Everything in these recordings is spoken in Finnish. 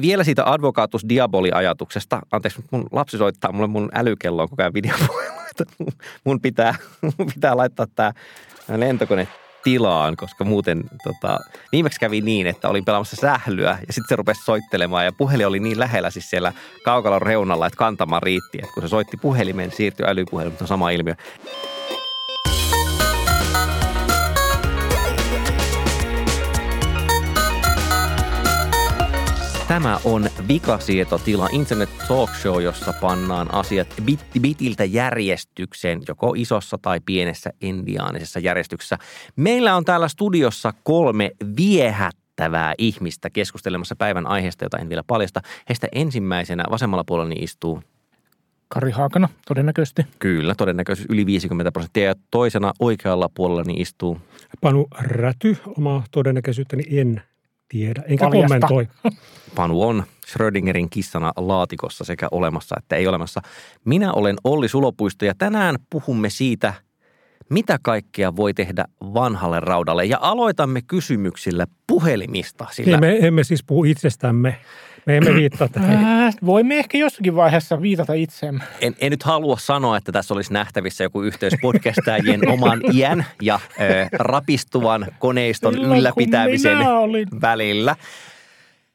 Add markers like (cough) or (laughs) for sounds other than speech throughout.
vielä siitä advocatus diaboli-ajatuksesta. Anteeksi, mun lapsi soittaa mulle mun älykelloon koko ajan videopuhelua. Mun pitää, (laughs) mun pitää laittaa tämä lentokone tilaan, koska muuten tota, viimeksi kävi niin, että olin pelaamassa sählyä ja sitten se rupesi soittelemaan ja puhelin oli niin lähellä siis siellä kaukalon reunalla, että kantamaan riitti. Et kun se soitti puhelimeen, siirtyi älypuhelin, mutta sama ilmiö. Tämä on Vikasietotila, internet talk show, jossa pannaan asiat bitti bitiltä järjestykseen, joko isossa tai pienessä indiaanisessa järjestyksessä. Meillä on täällä studiossa kolme viehättävää ihmistä keskustelemassa päivän aiheesta, jota en vielä paljasta. Heistä ensimmäisenä vasemmalla puolella istuu Kari Haakana, todennäköisesti. Kyllä, todennäköisesti yli 50 prosenttia. Ja toisena oikealla puolella istuu Panu Räty, oma todennäköisyyteni en tiedä, enkä Paljasta. kommentoi. Panu on Schrödingerin kissana laatikossa sekä olemassa että ei olemassa. Minä olen Olli Sulopuisto ja tänään puhumme siitä, mitä kaikkea voi tehdä vanhalle raudalle. Ja aloitamme kysymyksillä puhelimista. Sillä... Niin, me emme siis puhu itsestämme. Me emme viittaa tähän. Äh, voimme ehkä jossakin vaiheessa viitata itseemme. En, en nyt halua sanoa, että tässä olisi nähtävissä joku yhteys podcastajien (laughs) oman iän ja äh, rapistuvan koneiston Silloin, ylläpitämisen välillä.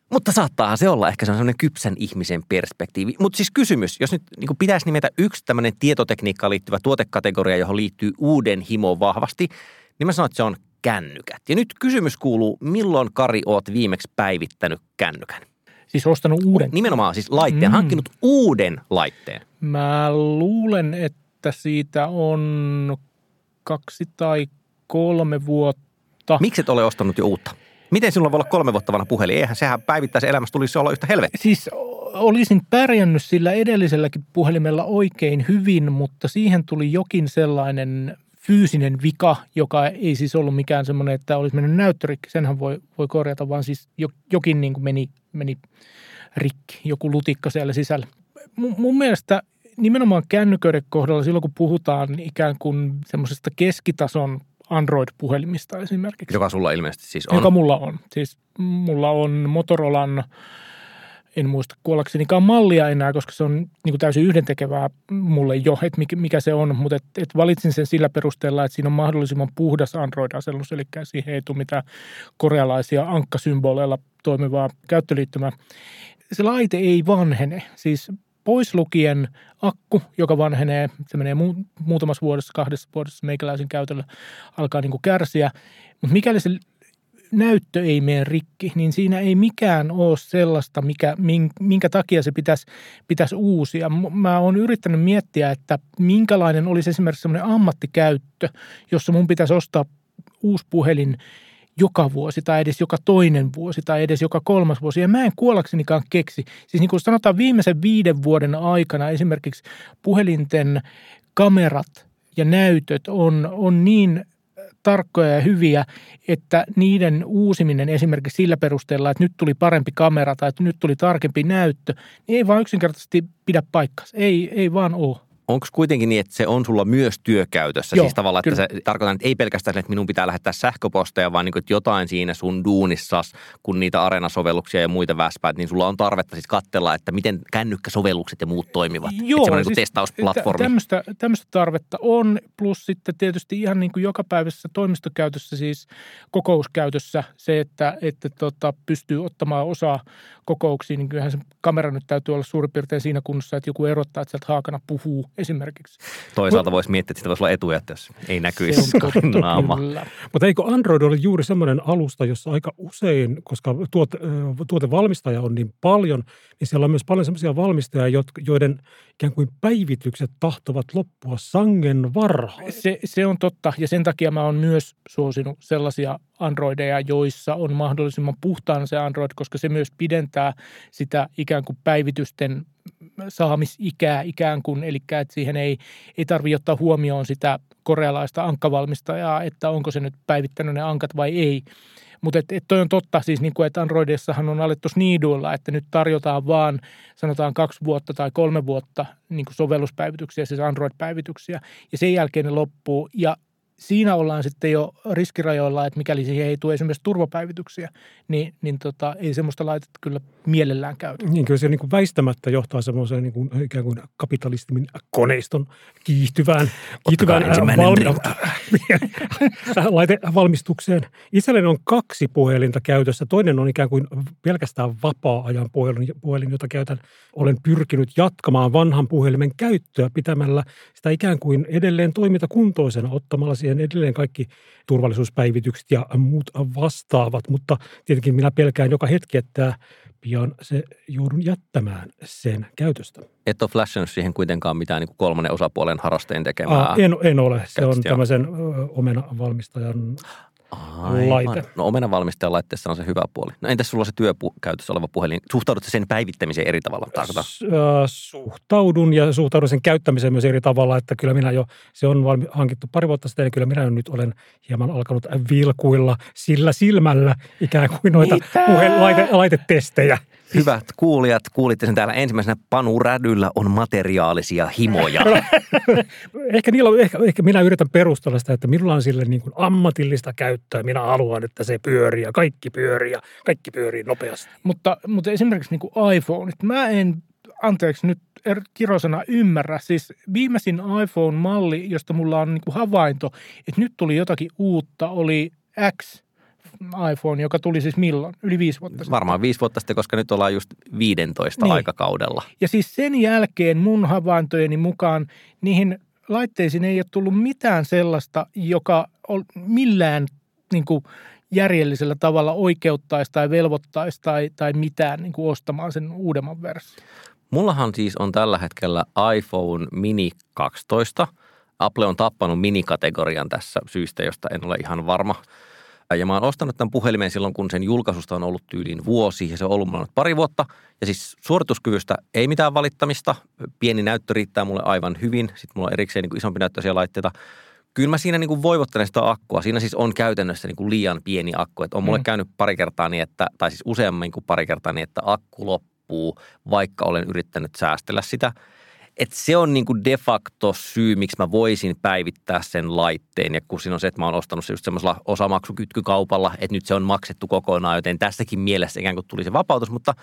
Mutta saattaahan se olla ehkä sellainen kypsän ihmisen perspektiivi. Mutta siis kysymys, jos nyt niin pitäisi nimetä yksi tämmöinen tietotekniikkaan liittyvä tuotekategoria, johon liittyy uuden himo vahvasti, niin mä sanon, että se on kännykät. Ja nyt kysymys kuuluu, milloin Kari oot viimeksi päivittänyt kännykän? Siis ostanut uuden? Nimenomaan siis laitteen, mm. hankkinut uuden laitteen. Mä luulen, että siitä on kaksi tai kolme vuotta. Miksi et ole ostanut jo uutta? Miten sinulla voi olla kolme vuotta vanha puhelin? Eihän sehän päivittäisen elämässä tulisi olla yhtä helvettiä. Siis olisin pärjännyt sillä edelliselläkin puhelimella oikein hyvin, mutta siihen tuli jokin sellainen fyysinen vika, joka ei siis ollut mikään semmoinen, että olisi mennyt näyttörikki, senhän voi, voi korjata, vaan siis jokin niin kuin meni, meni rikki, joku lutikka siellä sisällä. M- mun mielestä nimenomaan kännyköiden kohdalla silloin, kun puhutaan ikään kuin semmoisesta keskitason Android-puhelimista esimerkiksi. Joka sulla ilmeisesti siis on. Joka mulla on. Siis mulla on Motorolan en muista kuollaksenikaan mallia enää, koska se on niin kuin täysin yhdentekevää mulle jo, että mikä, se on, mutta et, et valitsin sen sillä perusteella, että siinä on mahdollisimman puhdas Android-asellus, eli siihen ei tule mitään korealaisia ankkasymboleilla toimivaa käyttöliittymää. Se laite ei vanhene, siis pois lukien akku, joka vanhenee, se menee mu- muutamassa vuodessa, kahdessa vuodessa meikäläisen käytöllä alkaa niin kuin kärsiä, mutta mikäli se näyttö ei mene rikki, niin siinä ei mikään ole sellaista, mikä, minkä takia se pitäisi, pitäisi uusia. Mä oon yrittänyt miettiä, että minkälainen olisi esimerkiksi semmoinen ammattikäyttö, jossa mun pitäisi ostaa uusi puhelin joka vuosi tai edes joka toinen vuosi tai edes joka kolmas vuosi. Ja mä en kuollaksenikaan keksi. Siis niin kuin sanotaan viimeisen viiden vuoden aikana esimerkiksi puhelinten kamerat ja näytöt on, on niin tarkkoja ja hyviä, että niiden uusiminen esimerkiksi sillä perusteella, että nyt tuli parempi kamera tai että nyt tuli tarkempi näyttö, niin ei vaan yksinkertaisesti pidä paikkaa. Ei, ei vaan ole onko kuitenkin niin, että se on sulla myös työkäytössä? Joo, siis tavallaan, kyllä. että se tarkoittaa, että ei pelkästään että minun pitää lähettää sähköposteja, vaan niin kuin, että jotain siinä sun duunissas, kun niitä areenasovelluksia ja muita väspäät, niin sulla on tarvetta siis katsella, että miten kännykkäsovellukset ja muut toimivat. Joo, että siis niin testausplatformi. Tämmöistä, tämmöistä tarvetta on, plus sitten tietysti ihan niin kuin jokapäiväisessä toimistokäytössä, siis kokouskäytössä se, että, että tota, pystyy ottamaan osaa kokouksiin, niin kyllähän se kamera nyt täytyy olla suurin piirtein siinä kunnossa, että joku erottaa, että sieltä haakana puhuu esimerkiksi. Toisaalta voisi miettiä, että sitä voisi olla etuja, jos ei näkyisi (laughs) naama. Mutta eikö Android ole juuri semmoinen alusta, jossa aika usein, koska tuote, tuotevalmistaja on niin paljon, niin siellä on myös paljon semmoisia valmistajia, joiden ikään kuin päivitykset tahtovat loppua sangen varhain. Se, se on totta ja sen takia mä oon myös suosinut sellaisia Androideja, joissa on mahdollisimman puhtaana se Android, koska se myös pidentää sitä ikään kuin päivitysten saamisikää ikään kuin, eli että siihen ei, ei tarvitse ottaa huomioon sitä korealaista ankkavalmistajaa, että onko se nyt päivittänyt ne ankat vai ei. Mutta et, et toi on totta, siis niin kuin, että Androidissahan on alettu sniiduilla, että nyt tarjotaan vaan sanotaan kaksi vuotta tai kolme vuotta niin kuin sovelluspäivityksiä, siis Android-päivityksiä, ja sen jälkeen ne loppuu. Ja siinä ollaan sitten jo riskirajoilla, että mikäli siihen ei tule esimerkiksi turvapäivityksiä, niin, niin tota, ei semmoista laitetta kyllä mielellään käytä. Niin kyllä se niin kuin väistämättä johtaa semmoiseen niin kuin, ikään kuin kapitalistimin koneiston kiihtyvään, kiihtyvään valmi- (laughs) laitevalmistukseen. Itselleni on kaksi puhelinta käytössä. Toinen on ikään kuin pelkästään vapaa-ajan puhelin, puhelin, jota käytän. Olen pyrkinyt jatkamaan vanhan puhelimen käyttöä pitämällä sitä ikään kuin edelleen toimintakuntoisena ottamalla siihen edelleen kaikki turvallisuuspäivitykset ja muut vastaavat, mutta tietenkin minä pelkään joka hetki, että pian se joudun jättämään sen käytöstä. Et ole flashannut siihen kuitenkaan mitään niin kuin kolmannen osapuolen harrasteen tekemää? Ah, en, en ole. Se on tämmöisen omena valmistajan Aivan. laite. No omenan valmistajan laitteessa on se hyvä puoli. No entäs sulla on se työkäytössä oleva puhelin? Suhtaudutko sen päivittämiseen eri tavalla? Tarkoitan? S- suhtaudun ja suhtaudun sen käyttämiseen myös eri tavalla, että kyllä minä jo, se on valmi, hankittu pari vuotta sitten ja kyllä minä nyt olen hieman alkanut vilkuilla sillä silmällä ikään kuin noita puhe, laite, laitetestejä. Hyvät kuulijat, kuulitte sen täällä ensimmäisenä Panu Rädyllä on materiaalisia himoja. (laughs) ehkä, niillä on, ehkä, ehkä minä yritän perustella sitä, että minulla on sille niin kuin ammatillista käyttöä. Minä haluan, että se pyörii ja kaikki pyörii ja kaikki pyörii nopeasti. Mutta, mutta esimerkiksi niin kuin iPhone, mä en anteeksi nyt er, kirosana ymmärrä. Siis viimeisin iPhone-malli, josta mulla on niin kuin havainto, että nyt tuli jotakin uutta, oli X iPhone, joka tuli siis milloin? Yli viisi vuotta sitten. Varmaan viisi vuotta sitten, koska nyt ollaan just 15 niin. aikakaudella. Ja siis sen jälkeen mun havaintojeni mukaan niihin laitteisiin ei ole tullut mitään sellaista, joka on millään niin kuin järjellisellä tavalla oikeuttaisi tai velvoittaisi tai, tai mitään niin kuin ostamaan sen uudemman version. Mullahan siis on tällä hetkellä iPhone Mini 12. Apple on tappanut minikategorian tässä syystä, josta en ole ihan varma – ja mä oon ostanut tämän puhelimen silloin, kun sen julkaisusta on ollut tyyliin vuosi ja se on ollut mulla pari vuotta. Ja siis suorituskyvystä ei mitään valittamista. Pieni näyttö riittää mulle aivan hyvin. Sitten mulla on erikseen niin kuin isompi näyttöisiä laitteita. Kyllä mä siinä niin kuin voivottelen sitä akkua. Siinä siis on käytännössä niin kuin liian pieni akku. Että on mulle mm. käynyt pari kertaa niin, että, tai siis useammin kuin pari kertaa niin, että akku loppuu, vaikka olen yrittänyt säästellä sitä – et se on niin kuin de facto syy, miksi mä voisin päivittää sen laitteen. Ja kun siinä on se, että mä oon ostanut se just semmoisella osamaksukytkykaupalla, että nyt se on maksettu kokonaan, joten tässäkin mielessä ikään kuin tuli se vapautus. Mutta,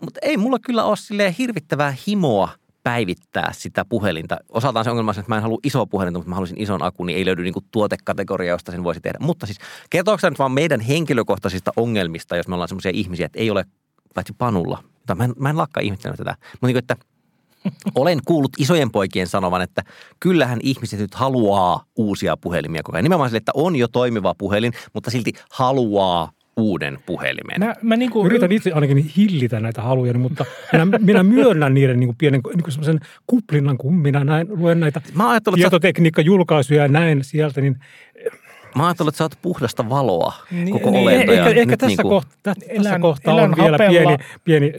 mutta ei mulla kyllä ole silleen hirvittävää himoa päivittää sitä puhelinta. Osaltaan se ongelma on, että mä en halua isoa puhelinta, mutta mä haluaisin ison akun, niin ei löydy niin kuin tuotekategoria, josta sen voisi tehdä. Mutta siis kertooko nyt vaan meidän henkilökohtaisista ongelmista, jos me ollaan semmoisia ihmisiä, että ei ole, paitsi Panulla, mä en, mä en lakkaa ihmettelyä tätä, mutta niin kuin, että – olen kuullut isojen poikien sanovan, että kyllähän ihmiset nyt haluaa uusia puhelimia koko ajan. Nimenomaan sille, että on jo toimiva puhelin, mutta silti haluaa uuden puhelimen. Mä, mä niin kuin... Yritän itse ainakin hillitä näitä haluja, mutta minä, minä myönnän niiden niin kuin pienen niin kuin semmoisen kuplinnan, kun minä näin, luen näitä mä tietotekniikka-julkaisuja ja näen sieltä, niin Mä ajattelin, että sä oot puhdasta valoa niin, koko niin, olento. Ehkä, ehkä tässä, niin kuin... kohta, tässä elän, kohtaa elän on vielä hapella, pieni, pieni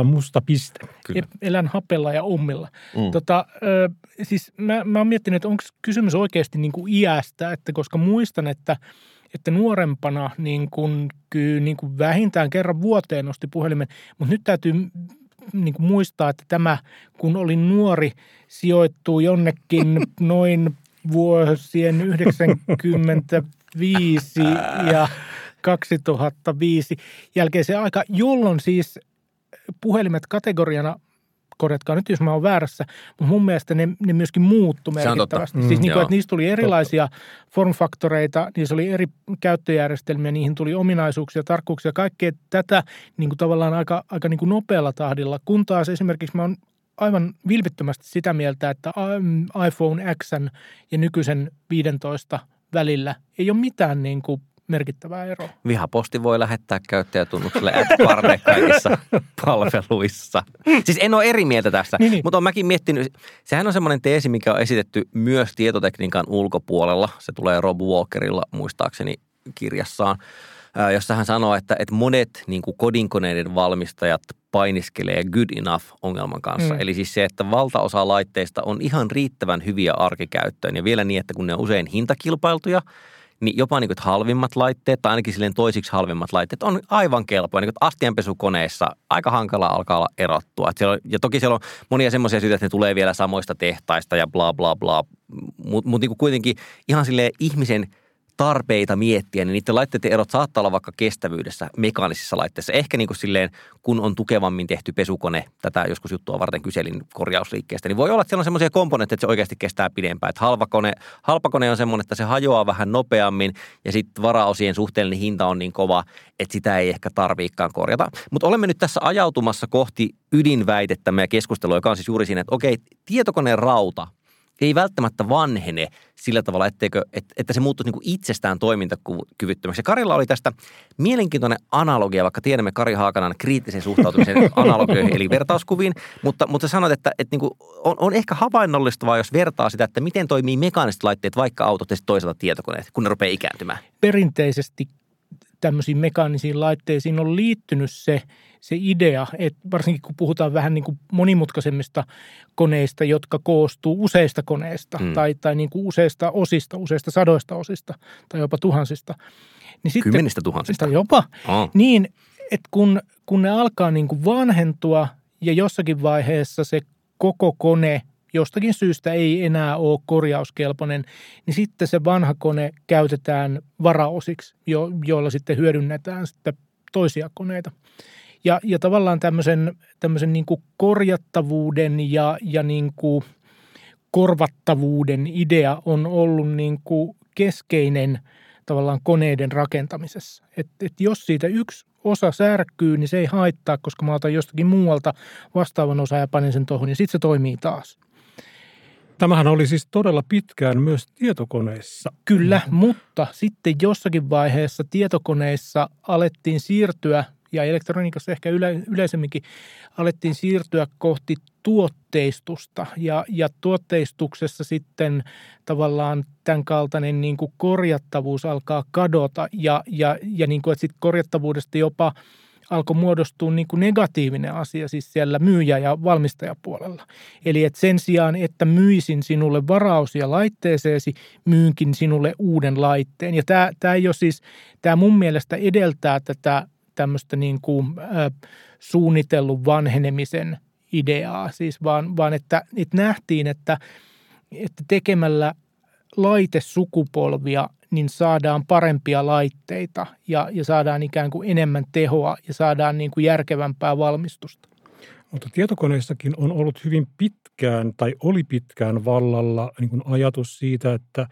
uh, musta piste. Kyllä. Elän hapella ja ummilla. Mm. Tota, ö, siis mä, mä oon miettinyt, että onko kysymys oikeasti niin kuin iästä, että koska muistan, että että nuorempana niin kuin, kyllä, niin kuin vähintään kerran vuoteen nosti puhelimen, mutta nyt täytyy niin kuin muistaa, että tämä, kun olin nuori, sijoittuu jonnekin (laughs) noin vuosien 1995 ja 2005 jälkeen se aika, jolloin siis puhelimet kategoriana korjatkaa nyt, jos mä oon väärässä, mutta mun mielestä ne, ne myöskin muuttu merkittävästi. Mm, siis niin kuin, että niistä tuli erilaisia totta. formfaktoreita, niissä oli eri käyttöjärjestelmiä, niihin tuli ominaisuuksia, tarkkuuksia, kaikkea tätä niin kuin tavallaan aika, aika niin kuin nopealla tahdilla. Kun taas esimerkiksi mä oon aivan vilpittömästi sitä mieltä, että iPhone X ja nykyisen 15 välillä ei ole mitään niin kuin merkittävää eroa. Vihaposti voi lähettää käyttäjätunnukselle at kaikissa (laughs) palveluissa. Siis en ole eri mieltä tästä, niin, niin. mutta olen mäkin miettinyt, sehän on semmoinen teesi, mikä on esitetty myös tietotekniikan ulkopuolella. Se tulee Rob Walkerilla muistaakseni kirjassaan jossa hän sanoo, että, että monet niin kuin kodinkoneiden valmistajat painiskelee good enough ongelman kanssa. Mm. Eli siis se, että valtaosa laitteista on ihan riittävän hyviä arkikäyttöön ja vielä niin, että kun ne on usein hintakilpailtuja, niin jopa niin kuin, halvimmat laitteet tai ainakin silleen toisiksi halvimmat laitteet on aivan kelpoja. Niin astianpesukoneissa aika hankala alkaa olla erottua. siellä on, ja toki siellä on monia semmoisia syitä, että ne tulee vielä samoista tehtaista ja bla bla bla. Mutta mut, niin kuitenkin ihan silleen ihmisen – tarpeita miettiä, niin niiden laitteiden erot saattaa olla vaikka kestävyydessä mekaanisissa laitteissa. Ehkä niin kuin silleen, kun on tukevammin tehty pesukone, tätä joskus juttua varten kyselin korjausliikkeestä, niin voi olla, että siellä on semmoisia komponentteja, että se oikeasti kestää pidempään. Että halpakone, halpakone on semmoinen, että se hajoaa vähän nopeammin ja sitten varaosien suhteellinen hinta on niin kova, että sitä ei ehkä tarviikaan korjata. Mutta olemme nyt tässä ajautumassa kohti ydinväitettämme ja keskustelua, joka on siis juuri siinä, että okei, tietokoneen rauta ei välttämättä vanhene sillä tavalla, etteikö, että, että se muuttuisi niin itsestään toimintakyvyttömäksi. Ja Karilla oli tästä mielenkiintoinen analogia, vaikka tiedämme Kari Haakanan kriittisen suhtautumisen (laughs) analogioihin eli vertauskuviin, mutta, mutta sanoit, että, että niin on, on ehkä havainnollistavaa, jos vertaa sitä, että miten toimii mekaaniset laitteet, vaikka autot ja toisaalta tietokoneet, kun ne rupeaa ikääntymään. Perinteisesti tämmöisiin mekaanisiin laitteisiin on liittynyt se, se idea, että varsinkin kun puhutaan vähän niin kuin monimutkaisemmista koneista, jotka koostuu useista koneista mm. tai, tai niin kuin useista osista, useista sadoista osista tai jopa tuhansista. Niin sitten, Kymmenistä tuhansista. Jopa. Oh. Niin, että kun, kun ne alkaa niin kuin vanhentua ja jossakin vaiheessa se koko kone jostakin syystä ei enää ole korjauskelpoinen, niin sitten se vanha kone käytetään varaosiksi, jo, joilla sitten hyödynnetään sitten toisia koneita. Ja, ja tavallaan tämmöisen, tämmöisen niin kuin korjattavuuden ja, ja niin kuin korvattavuuden idea on ollut niin kuin keskeinen tavallaan koneiden rakentamisessa. Että et jos siitä yksi osa särkyy, niin se ei haittaa, koska mä otan jostakin muualta vastaavan osa ja panen sen tuohon, ja sitten se toimii taas. Tämähän oli siis todella pitkään myös tietokoneissa. Kyllä, mutta sitten jossakin vaiheessa tietokoneissa alettiin siirtyä, ja elektroniikassa ehkä yle, yleisemminkin, alettiin siirtyä kohti tuotteistusta. Ja, ja tuotteistuksessa sitten tavallaan tämän kaltainen niin kuin korjattavuus alkaa kadota, ja, ja, ja niin kuin, että sitten korjattavuudesta jopa – alkoi muodostua niin kuin negatiivinen asia siis siellä myyjä- ja valmistajapuolella. Eli että sen sijaan, että myisin sinulle varausia laitteeseesi, myynkin sinulle uuden laitteen. Ja tämä, tämä ei ole siis, tämä mun mielestä edeltää tätä tämmöistä niin kuin, äh, suunnitellun vanhenemisen ideaa, siis vaan, vaan että, että nähtiin, että, että tekemällä laitesukupolvia niin saadaan parempia laitteita ja, ja saadaan ikään kuin enemmän tehoa ja saadaan niin kuin järkevämpää valmistusta. Mutta tietokoneissakin on ollut hyvin pitkään tai oli pitkään vallalla niin kuin ajatus siitä, että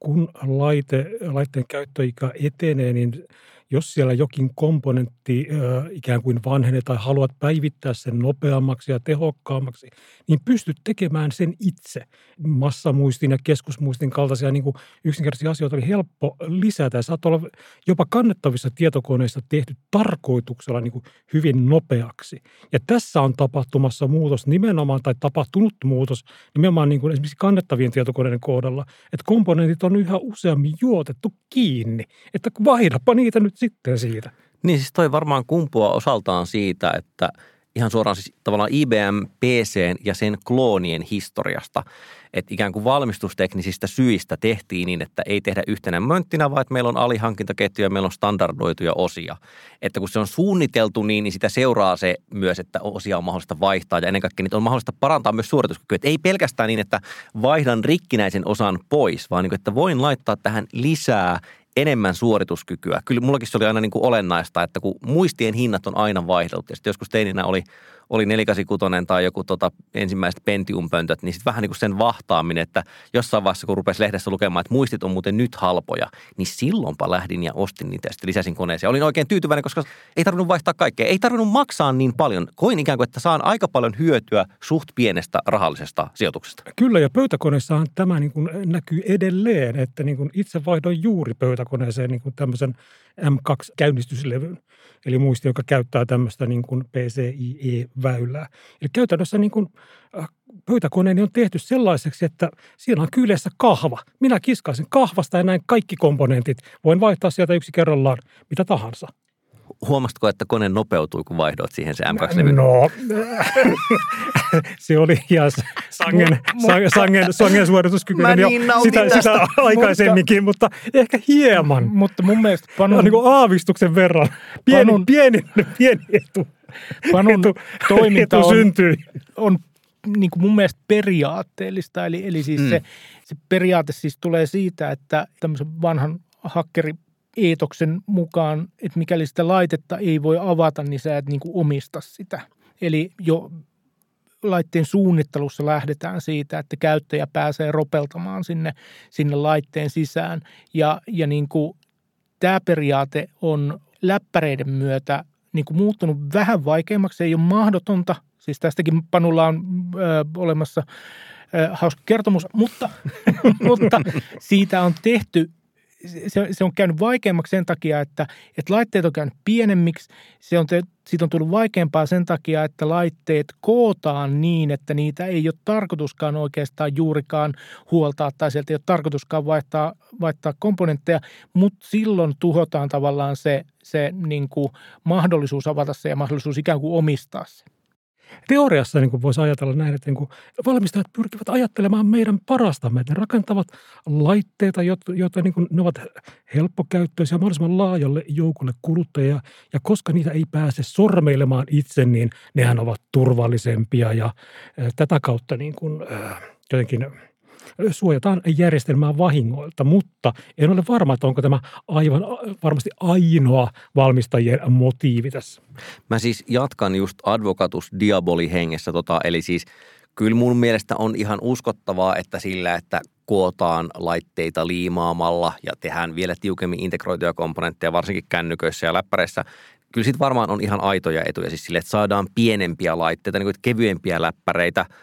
kun laite, laitteen käyttöikä etenee, niin jos siellä jokin komponentti ö, ikään kuin vanhenee tai haluat päivittää sen nopeammaksi ja tehokkaammaksi, niin pystyt tekemään sen itse. Massamuistin ja keskusmuistin kaltaisia niin kuin yksinkertaisia asioita oli helppo lisätä saattaa olla jopa kannettavissa tietokoneissa tehty tarkoituksella niin kuin hyvin nopeaksi. Ja tässä on tapahtumassa muutos nimenomaan tai tapahtunut muutos nimenomaan niin kuin esimerkiksi kannettavien tietokoneiden kohdalla, että komponentit on yhä useammin juotettu kiinni, että vaihdapa niitä nyt sitten siitä. Niin siis toi varmaan kumpua osaltaan siitä, että ihan suoraan siis tavallaan IBM PC ja sen kloonien historiasta, että ikään kuin valmistusteknisistä syistä tehtiin niin, että ei tehdä yhtenä mönttinä, vaan että meillä on alihankintaketjuja ja meillä on standardoituja osia. Että kun se on suunniteltu niin, niin sitä seuraa se myös, että osia on mahdollista vaihtaa ja ennen kaikkea niitä on mahdollista parantaa myös suorituskykyä. Että ei pelkästään niin, että vaihdan rikkinäisen osan pois, vaan niin kuin, että voin laittaa tähän lisää enemmän suorituskykyä. Kyllä mullakin se oli aina niin kuin olennaista, että kun muistien hinnat on aina vaihdellut ja sitten joskus teininä oli – oli 486 tai joku tota, ensimmäiset Pentium-pöntöt, niin sitten vähän niin kuin sen vahtaaminen, että jossain vaiheessa kun rupesi lehdessä lukemaan, että muistit on muuten nyt halpoja, niin silloinpa lähdin ja ostin niitä ja sitten lisäsin koneeseen. Olin oikein tyytyväinen, koska ei tarvinnut vaihtaa kaikkea. Ei tarvinnut maksaa niin paljon. Koin ikään kuin, että saan aika paljon hyötyä suht pienestä rahallisesta sijoituksesta. Kyllä, ja pöytäkoneessahan tämä niin kuin näkyy edelleen, että niin kuin itse vaihdoin juuri pöytäkoneeseen niin kuin tämmöisen M2-käynnistyslevyn eli muisti, joka käyttää tämmöistä niin kuin PCIe-väylää. Eli käytännössä niin kuin äh, pöytäkoneeni on tehty sellaiseksi, että siinä on kyljessä kahva. Minä kiskaisin kahvasta ja näin kaikki komponentit. Voin vaihtaa sieltä yksi kerrallaan mitä tahansa. Huomasitko, että kone nopeutui, kun vaihdoit siihen se M2-levy? No, (laughs) se oli ihan sangen, sangen, sangen, sangen suorituskykyinen niin sitä, sitä aikaisemminkin, mutta, mutta ehkä hieman. Mutta mun mielestä Panun... niin kuin aavistuksen verran. Pieni, panun, pieni, pieni etu. Panun etu, toiminta etu on, syntyi. on niin kuin mun mielestä periaatteellista. Eli, eli siis mm. se, se periaate siis tulee siitä, että tämmöisen vanhan hakkeri eetoksen mukaan, että mikäli sitä laitetta ei voi avata, niin sä et niin kuin omista sitä. Eli jo laitteen suunnittelussa lähdetään siitä, että käyttäjä pääsee ropeltamaan sinne, sinne laitteen sisään. Ja, ja niin kuin tämä periaate on läppäreiden myötä niin kuin muuttunut vähän vaikeammaksi. Se ei ole mahdotonta. Siis tästäkin Panulla on ö, olemassa ö, hauska kertomus, mutta, (laughs) mutta siitä on tehty se, se on käynyt vaikeammaksi sen takia, että, että laitteet on käynyt pienemmiksi. Se on, siitä on tullut vaikeampaa sen takia, että laitteet kootaan niin, että niitä ei ole tarkoituskaan oikeastaan juurikaan huoltaa tai sieltä ei ole tarkoituskaan vaihtaa, vaihtaa komponentteja, mutta silloin tuhotaan tavallaan se, se niin kuin mahdollisuus avata se ja mahdollisuus ikään kuin omistaa se teoriassa niin kuin voisi ajatella näin, että niin kuin valmistajat pyrkivät ajattelemaan meidän parastamme. Että ne rakentavat laitteita, joita niin kuin, ne ovat helppokäyttöisiä mahdollisimman laajalle joukolle kuluttajia. Ja koska niitä ei pääse sormeilemaan itse, niin nehän ovat turvallisempia ja tätä kautta niin kuin, jotenkin – suojataan järjestelmää vahingoilta, mutta en ole varma, että onko tämä aivan varmasti ainoa valmistajien motiivi tässä. Mä siis jatkan just advocatus diaboli hengessä, tota, eli siis kyllä mun mielestä on ihan uskottavaa, että sillä, että kootaan laitteita liimaamalla ja tehdään vielä tiukemmin integroituja komponentteja, varsinkin kännyköissä ja läppäreissä, kyllä sitten varmaan on ihan aitoja etuja siis sille, että saadaan pienempiä laitteita, niin kuin kevyempiä läppäreitä –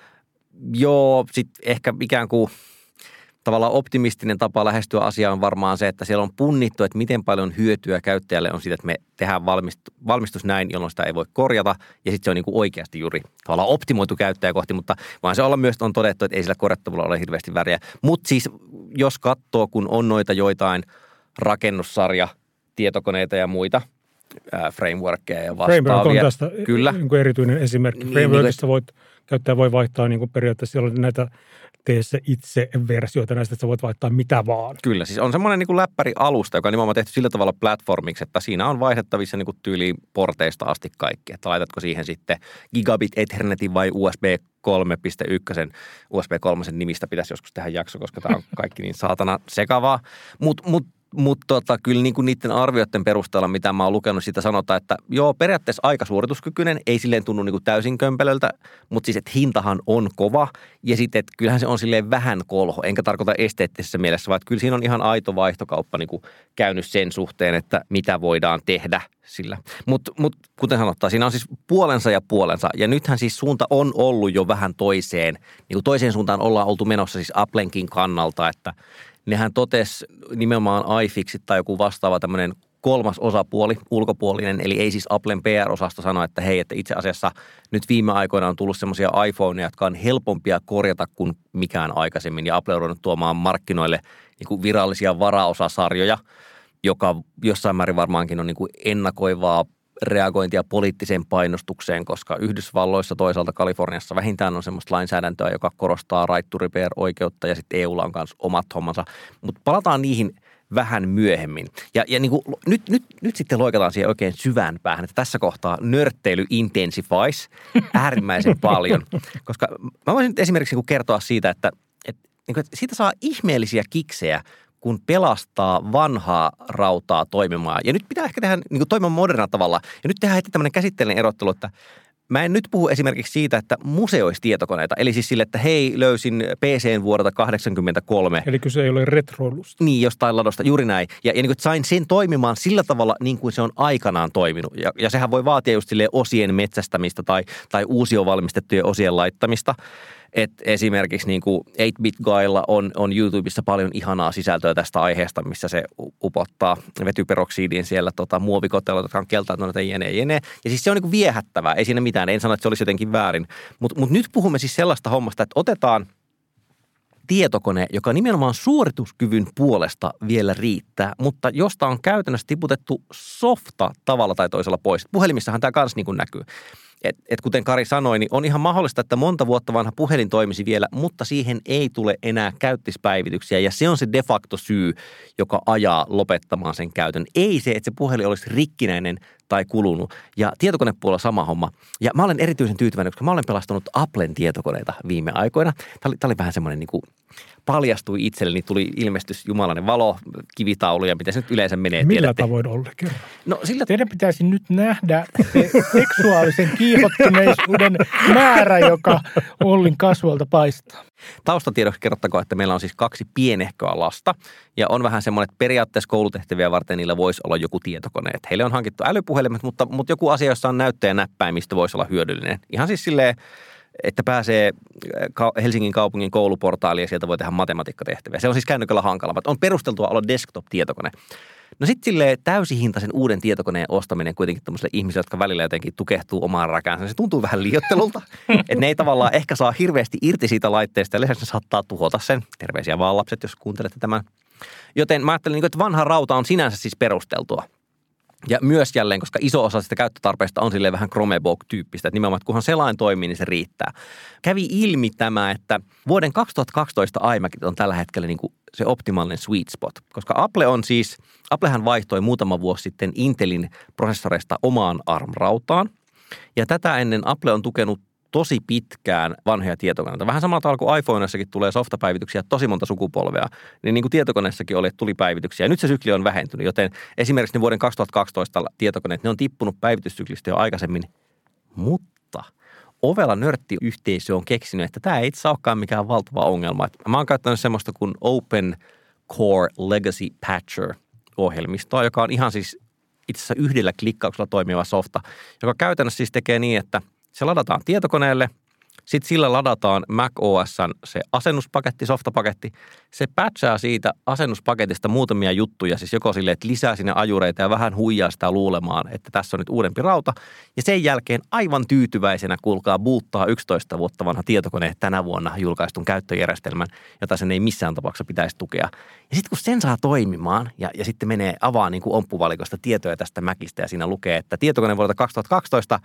Joo, sitten ehkä ikään kuin tavallaan optimistinen tapa lähestyä asiaa on varmaan se, että siellä on punnittu, että miten paljon hyötyä käyttäjälle on siitä, että me tehdään valmistus näin, jolloin sitä ei voi korjata. Ja sitten se on niin kuin oikeasti juuri tavallaan optimoitu käyttäjä kohti, mutta vaan se olla myös on todettu, että ei sillä korjattavulla ole hirveästi väriä. Mutta siis jos katsoo, kun on noita joitain rakennussarja, tietokoneita ja muita, frameworkkeja ja vastaavia. Framework on tästä Kyllä. Niin erityinen esimerkki. Niin, Frameworkista niin, voit käyttäjä voi vaihtaa niin kuin periaatteessa siellä on näitä tee se itse versioita näistä, että sä voit vaihtaa mitä vaan. Kyllä, siis on semmoinen niin kuin läppäri-alusta, joka on nimenomaan tehty sillä tavalla platformiksi, että siinä on vaihdettavissa niin kuin porteista asti kaikki. Että laitatko siihen sitten gigabit Ethernetin vai USB 3.1. USB 3 nimistä pitäisi joskus tehdä jakso, koska tämä on kaikki niin saatana sekavaa. Mutta mut mutta tota, kyllä niin niiden arvioiden perusteella, mitä mä oon lukenut, sitä sanotaan, että joo, periaatteessa aika suorituskykyinen, ei silleen tunnu niin kuin täysin kömpelöltä, mutta siis, että hintahan on kova. Ja sitten, että kyllähän se on silleen vähän kolho, enkä tarkoita esteettisessä mielessä, vaan kyllä siinä on ihan aito vaihtokauppa niin kuin käynyt sen suhteen, että mitä voidaan tehdä sillä. Mutta mut, kuten sanottaa, siinä on siis puolensa ja puolensa. Ja nythän siis suunta on ollut jo vähän toiseen. Niin kuin toiseen suuntaan ollaan oltu menossa siis Applenkin kannalta, että nehän totes nimenomaan iFixit tai joku vastaava tämmöinen kolmas osapuoli, ulkopuolinen, eli ei siis Applen PR-osasto sano, että hei, että itse asiassa nyt viime aikoina on tullut semmoisia iPhoneja, jotka on helpompia korjata kuin mikään aikaisemmin, ja Apple on ruvennut tuomaan markkinoille niin kuin virallisia varaosasarjoja, joka jossain määrin varmaankin on niin kuin ennakoivaa reagointia poliittiseen painostukseen, koska Yhdysvalloissa toisaalta Kaliforniassa vähintään on semmoista lainsäädäntöä, joka korostaa right to repair oikeutta ja sitten EUlla on myös omat hommansa. Mutta palataan niihin vähän myöhemmin. Ja, ja niin kuin, nyt, nyt, nyt sitten loikataan siihen oikein syvään päähän, että tässä kohtaa nörtteily intensifies äärimmäisen (laughs) paljon. Koska mä voisin nyt esimerkiksi niin kertoa siitä, että, että, niin kuin, että siitä saa ihmeellisiä kiksejä – kun pelastaa vanhaa rautaa toimimaan. Ja nyt pitää ehkä tehdä niin kuin toimimaan modernilla tavalla. Ja nyt tehdään heti tämmöinen käsitteellinen erottelu, että Mä en nyt puhu esimerkiksi siitä, että museoisi tietokoneita. Eli siis sille, että hei, löysin PCn vuodelta 83. Eli kyse ei ole retroilusta. Niin, jostain ladosta, juuri näin. Ja, ja niin kuin, sain sen toimimaan sillä tavalla, niin kuin se on aikanaan toiminut. Ja, ja sehän voi vaatia just osien metsästämistä tai, tai uusiovalmistettujen osien laittamista. Et esimerkiksi niin kuin 8-Bit Guylla on, on YouTubessa paljon ihanaa sisältöä tästä aiheesta, missä se upottaa vetyperoksiidin siellä tota, muovikotella, jotka on keltaantuneita jene, jene. Ja siis se on niin kuin viehättävää, ei siinä mitään, en sano, että se olisi jotenkin väärin. Mutta mut nyt puhumme siis sellaista hommasta, että otetaan tietokone, joka nimenomaan suorituskyvyn puolesta vielä riittää, mutta josta on käytännössä tiputettu softa tavalla tai toisella pois. Puhelimissahan tämä kanssa niin näkyy et, et kuten Kari sanoi, niin on ihan mahdollista, että monta vuotta vanha puhelin toimisi vielä, mutta siihen ei tule enää käyttispäivityksiä ja se on se de facto syy, joka ajaa lopettamaan sen käytön. Ei se, että se puhelin olisi rikkinäinen tai kulunut. Ja tietokonepuolella sama homma. Ja mä olen erityisen tyytyväinen, koska mä olen pelastanut Applen tietokoneita viime aikoina. Tämä oli, tämä oli vähän semmoinen niin paljastui itselleni, tuli ilmestys jumalainen valo, kivitaulu ja miten se nyt yleensä menee. Millä tiedätte. tavoin Olli? No, sillä... Teidän pitäisi nyt nähdä se seksuaalisen kiihottuneisuuden määrä, joka Ollin kasvoilta paistaa. Taustatiedoksi kerrottakoon, että meillä on siis kaksi pienehköä lasta ja on vähän semmoinen, että periaatteessa koulutehtäviä varten niillä voisi olla joku tietokone. Että heille on hankittu älypuhelimet, mutta, mutta joku asia, jossa on näyttöjä näppäimistä, voisi olla hyödyllinen. Ihan siis silleen että pääsee äh, Helsingin kaupungin kouluportaaliin ja sieltä voi tehdä matematiikkatehtäviä. Se on siis kännykällä hankala, mutta on perusteltua olla desktop-tietokone. No sitten sille täysihintaisen uuden tietokoneen ostaminen kuitenkin tämmöisille ihmisille, jotka välillä jotenkin tukehtuu omaan rakäänsä, se tuntuu vähän liottelulta. (laughs) että ne ei tavallaan ehkä saa hirveästi irti siitä laitteesta ja lisäksi ne saattaa tuhota sen. Terveisiä vaan lapset, jos kuuntelette tämän. Joten mä ajattelin, että vanha rauta on sinänsä siis perusteltua. Ja myös jälleen, koska iso osa sitä käyttötarpeesta on silleen vähän Chromebook-tyyppistä, että nimenomaan, että kunhan selain toimii, niin se riittää. Kävi ilmi tämä, että vuoden 2012 iMac on tällä hetkellä niin kuin se optimaalinen sweet spot, koska Apple on siis, Applehän vaihtoi muutama vuosi sitten Intelin prosessoreista omaan ARM-rautaan. Ja tätä ennen Apple on tukenut tosi pitkään vanhoja tietokoneita. Vähän samalla tavalla kuin iPhoneissakin tulee softapäivityksiä tosi monta sukupolvea, niin, niin kuin tietokoneessakin oli, tuli päivityksiä. Ja nyt se sykli on vähentynyt, joten esimerkiksi ne vuoden 2012 tietokoneet, ne on tippunut päivityssyklistä jo aikaisemmin. Mutta ovella nörttiyhteisö on keksinyt, että tämä ei itse olekaan mikään valtava ongelma. Mä oon käyttänyt semmoista kuin Open Core Legacy Patcher ohjelmistoa, joka on ihan siis itse asiassa yhdellä klikkauksella toimiva softa, joka käytännössä siis tekee niin, että – se ladataan tietokoneelle, sitten sillä ladataan Mac OSn se asennuspaketti, softapaketti. Se patchaa siitä asennuspaketista muutamia juttuja, siis joko sille, että lisää sinne ajureita ja vähän huijaa sitä luulemaan, että tässä on nyt uudempi rauta. Ja sen jälkeen aivan tyytyväisenä, kuulkaa, buuttaa 11 vuotta vanha tietokone tänä vuonna julkaistun käyttöjärjestelmän, jota sen ei missään tapauksessa pitäisi tukea. Ja sitten kun sen saa toimimaan ja, ja sitten menee avaa niin kuin omppuvalikosta tietoja tästä Mäkistä ja siinä lukee, että tietokone vuodelta 2012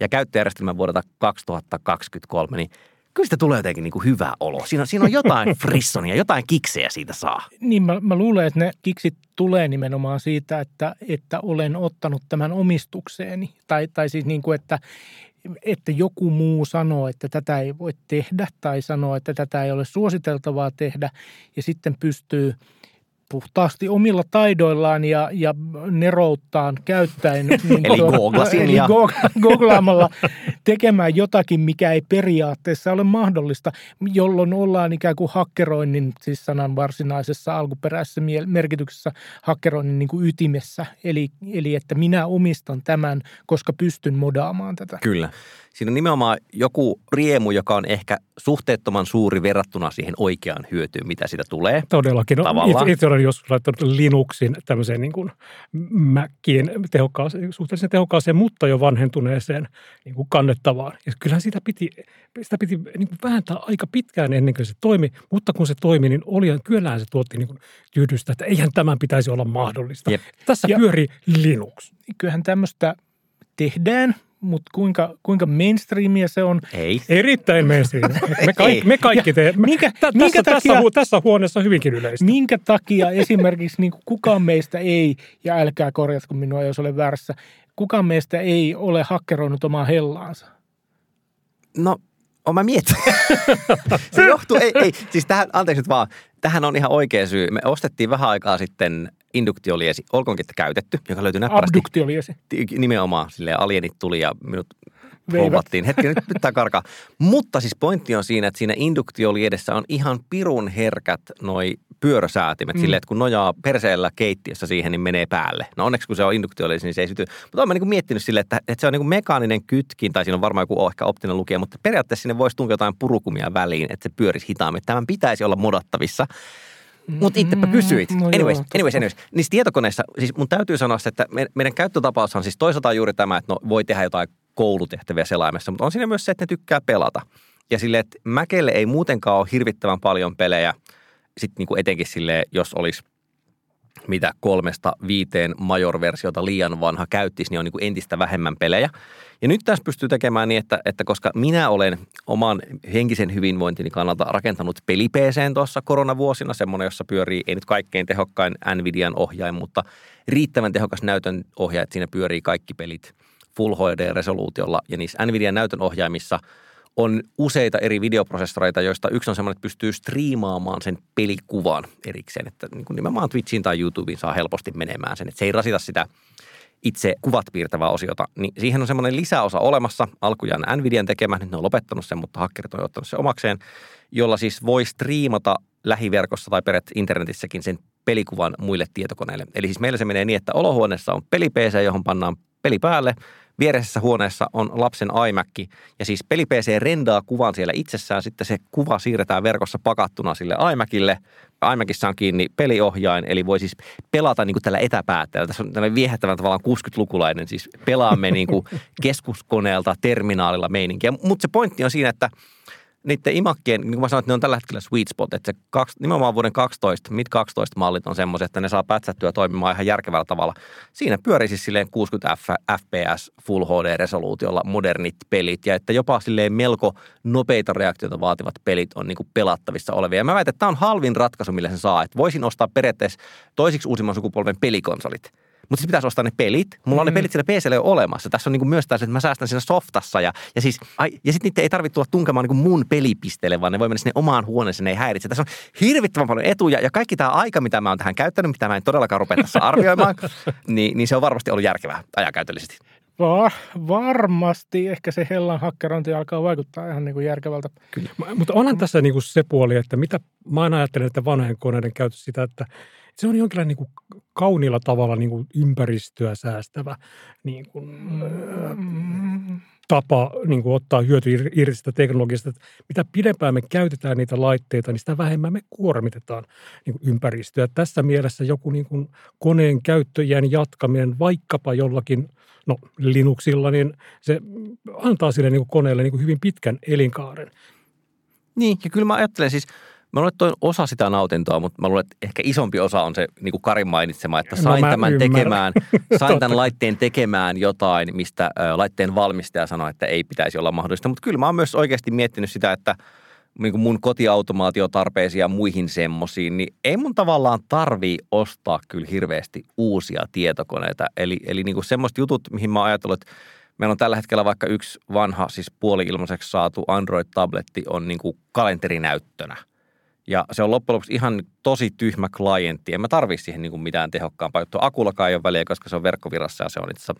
ja käyttöjärjestelmän vuodelta 2023, niin kyllä sitä tulee jotenkin niin kuin hyvä olo. Siinä, siinä on jotain (laughs) frissonia, jotain kiksejä siitä saa. Niin mä, mä luulen, että ne kiksit tulee nimenomaan siitä, että, että olen ottanut tämän omistukseeni. Tai, tai siis niin kuin, että, että joku muu sanoo, että tätä ei voi tehdä tai sanoo, että tätä ei ole suositeltavaa tehdä ja sitten pystyy – puhtaasti omilla taidoillaan ja, ja nerouttaan käyttäen. Niin (laughs) eli googlasin eli ja... googlaamalla tekemään jotakin, mikä ei periaatteessa ole mahdollista, jolloin ollaan ikään kuin hakkeroinnin, siis sanan varsinaisessa alkuperäisessä merkityksessä hakkeroinnin niin kuin ytimessä. Eli, eli että minä omistan tämän, koska pystyn modaamaan tätä. Kyllä siinä on nimenomaan joku riemu, joka on ehkä suhteettoman suuri verrattuna siihen oikeaan hyötyyn, mitä siitä tulee. Todellakin. No, itse, itse olen joskus laittanut Linuxin tämmöiseen niin kuin Macien tehokkaaseen, suhteellisen tehokkaaseen, mutta jo vanhentuneeseen niin kuin kannettavaan. Ja kyllähän sitä piti, sitä piti niin kuin vääntää aika pitkään ennen kuin se toimi, mutta kun se toimi, niin oli, kyllähän se tuotti niin kuin tyydystä, että eihän tämän pitäisi olla mahdollista. Jep. Tässä ja, pyörii Linux. Kyllähän tämmöistä tehdään, mutta kuinka, kuinka mainstreamia se on? Ei. Erittäin mainstream. Me, kaik, me kaikki teemme. Minkä, tässä, minkä tässä, takia, tässä huoneessa hyvinkin yleistä. Minkä takia esimerkiksi niin kukaan meistä ei, ja älkää korjatko minua, jos olen väärässä, kukaan meistä ei ole hakkeroinut omaa hellaansa? No, on mä mietin. (laughs) se johtuu, ei, ei, siis tähän, anteeksi nyt vaan, tähän on ihan oikea syy. Me ostettiin vähän aikaa sitten induktioliesi, olkoonkin että käytetty, joka löytyy näppärästi. Abduktioliesi. Nimenomaan, silleen alienit tuli ja minut rouvattiin. Hetki, nyt pitää karkaa. Mutta siis pointti on siinä, että siinä induktioliedessä on ihan pirun herkät noi pyörösäätimet mm. silleen, että kun nojaa perseellä keittiössä siihen, niin menee päälle. No onneksi kun se on induktioliesi, niin se ei syty. Mutta olen niin miettinyt silleen, että, että se on niin mekaaninen kytkin, tai siinä on varmaan joku ehkä optinen lukija, mutta periaatteessa sinne voisi tunkea jotain purukumia väliin, että se pyörisi hitaammin. Tämän pitäisi olla modattavissa. Mutta itsepä kysyit. No anyways, joo, anyways, anyways. Niissä tietokoneissa, siis mun täytyy sanoa se, että meidän käyttötapaus on siis toisaalta juuri tämä, että no voi tehdä jotain koulutehtäviä selaimessa, mutta on siinä myös se, että ne tykkää pelata. Ja sille, että Mäkelle ei muutenkaan ole hirvittävän paljon pelejä, sitten niin kuin etenkin sille, jos olisi mitä kolmesta viiteen major-versiota liian vanha käyttisi, niin on niin kuin entistä vähemmän pelejä. Ja nyt tässä pystyy tekemään niin, että, että koska minä olen oman henkisen hyvinvointini kannalta rakentanut pelipeeseen tuossa koronavuosina, semmoinen, jossa pyörii ei nyt kaikkein tehokkain Nvidian ohjain, mutta riittävän tehokas näytön ohjaaja, että siinä pyörii kaikki pelit Full HD-resoluutiolla. Ja niissä Nvidian näytön ohjaimissa on useita eri videoprosessoreita, joista yksi on semmoinen, että pystyy striimaamaan sen pelikuvan erikseen. Että niin kuin nimenomaan Twitchiin tai YouTubeen saa helposti menemään sen. Että se ei rasita sitä itse kuvat piirtävää osiota, niin siihen on semmoinen lisäosa olemassa. Alkujaan Nvidian tekemä, nyt ne on lopettanut sen, mutta hakkerit on ottanut sen omakseen, jolla siis voi striimata lähiverkossa tai peret internetissäkin sen pelikuvan muille tietokoneille. Eli siis meillä se menee niin, että olohuoneessa on peli PC, johon pannaan peli päälle – Viereisessä huoneessa on lapsen iMac ja siis peli PC rendaa kuvan siellä itsessään. Sitten se kuva siirretään verkossa pakattuna sille iMacille. iMacissa on kiinni peliohjain, eli voi siis pelata niin kuin tällä etäpäätteellä. Tässä on tällainen viehättävän tavallaan 60-lukulainen, siis pelaamme niin kuin (laughs) keskuskoneelta terminaalilla meininkiä. Mutta se pointti on siinä, että niiden imakkien, niin kuin mä sanoin, että ne on tällä hetkellä sweet spot, että se kaksi, nimenomaan vuoden 12, mid 12 mallit on semmoiset, että ne saa pätsättyä toimimaan ihan järkevällä tavalla. Siinä pyörii siis silleen 60 fps Full HD-resoluutiolla modernit pelit ja että jopa silleen melko nopeita reaktioita vaativat pelit on niin kuin pelattavissa olevia. Ja mä väitän, että tämä on halvin ratkaisu, millä sen saa. Että voisin ostaa periaatteessa toisiksi uusimman sukupolven pelikonsolit – mutta sitten pitäisi ostaa ne pelit. Mulla on ne mm. pelit siellä PClle jo olemassa. Tässä on niinku myös tämä, että mä säästän siinä softassa. Ja, ja, siis, ja sitten niitä ei tarvitse tulla tunkemaan niinku mun pelipisteelle, vaan ne voi mennä sinne omaan huoneeseen, ne ei häiritse. Tässä on hirvittävän paljon etuja ja kaikki tämä aika, mitä mä oon tähän käyttänyt, mitä mä en todellakaan rupea tässä (laughs) arvioimaan, niin, niin se on varmasti ollut järkevää ajankäytöllisesti. Va- varmasti ehkä se hellan hakkerointi alkaa vaikuttaa ihan niin kuin järkevältä. Kyllä. Mutta onhan tässä niin kuin se puoli, että mitä mä ajattelen, että vanhojen koneiden käytössä sitä, että se on jonkinlainen niin kuin kauniilla tavalla niin kuin ympäristöä säästävä niin kuin, tapa niin kuin ottaa hyöty irti sitä teknologiasta. Että mitä pidempään me käytetään niitä laitteita, niin sitä vähemmän me kuormitetaan niin kuin ympäristöä. Tässä mielessä joku niin kuin koneen käyttöjään jatkaminen vaikkapa jollakin no, Linuxilla, niin se antaa sille niin kuin koneelle niin kuin hyvin pitkän elinkaaren. Niin, ja kyllä mä ajattelen siis – Mä luulen, että osa sitä nautintoa, mutta mä luulen, että ehkä isompi osa on se, niin kuin Karin mainitsema, että no sain no, tämän ymmärrän. tekemään, (laughs) sain tämän laitteen tekemään jotain, mistä ä, laitteen valmistaja sanoi, että ei pitäisi olla mahdollista. Mutta kyllä mä oon myös oikeasti miettinyt sitä, että niin kuin mun kotiautomaatiotarpeisiin ja muihin semmosiin, niin ei mun tavallaan tarvii ostaa kyllä hirveästi uusia tietokoneita. Eli, eli niin kuin semmoiset jutut, mihin mä oon ajatellut, että Meillä on tällä hetkellä vaikka yksi vanha, siis puoli-ilmaiseksi saatu Android-tabletti on niin kuin kalenterinäyttönä – ja se on loppujen lopuksi ihan tosi tyhmä klientti. En mä tarvii siihen niin kuin mitään tehokkaampaa juttua. Akullakaan ei ole väliä, koska se on verkkovirassa ja se on itse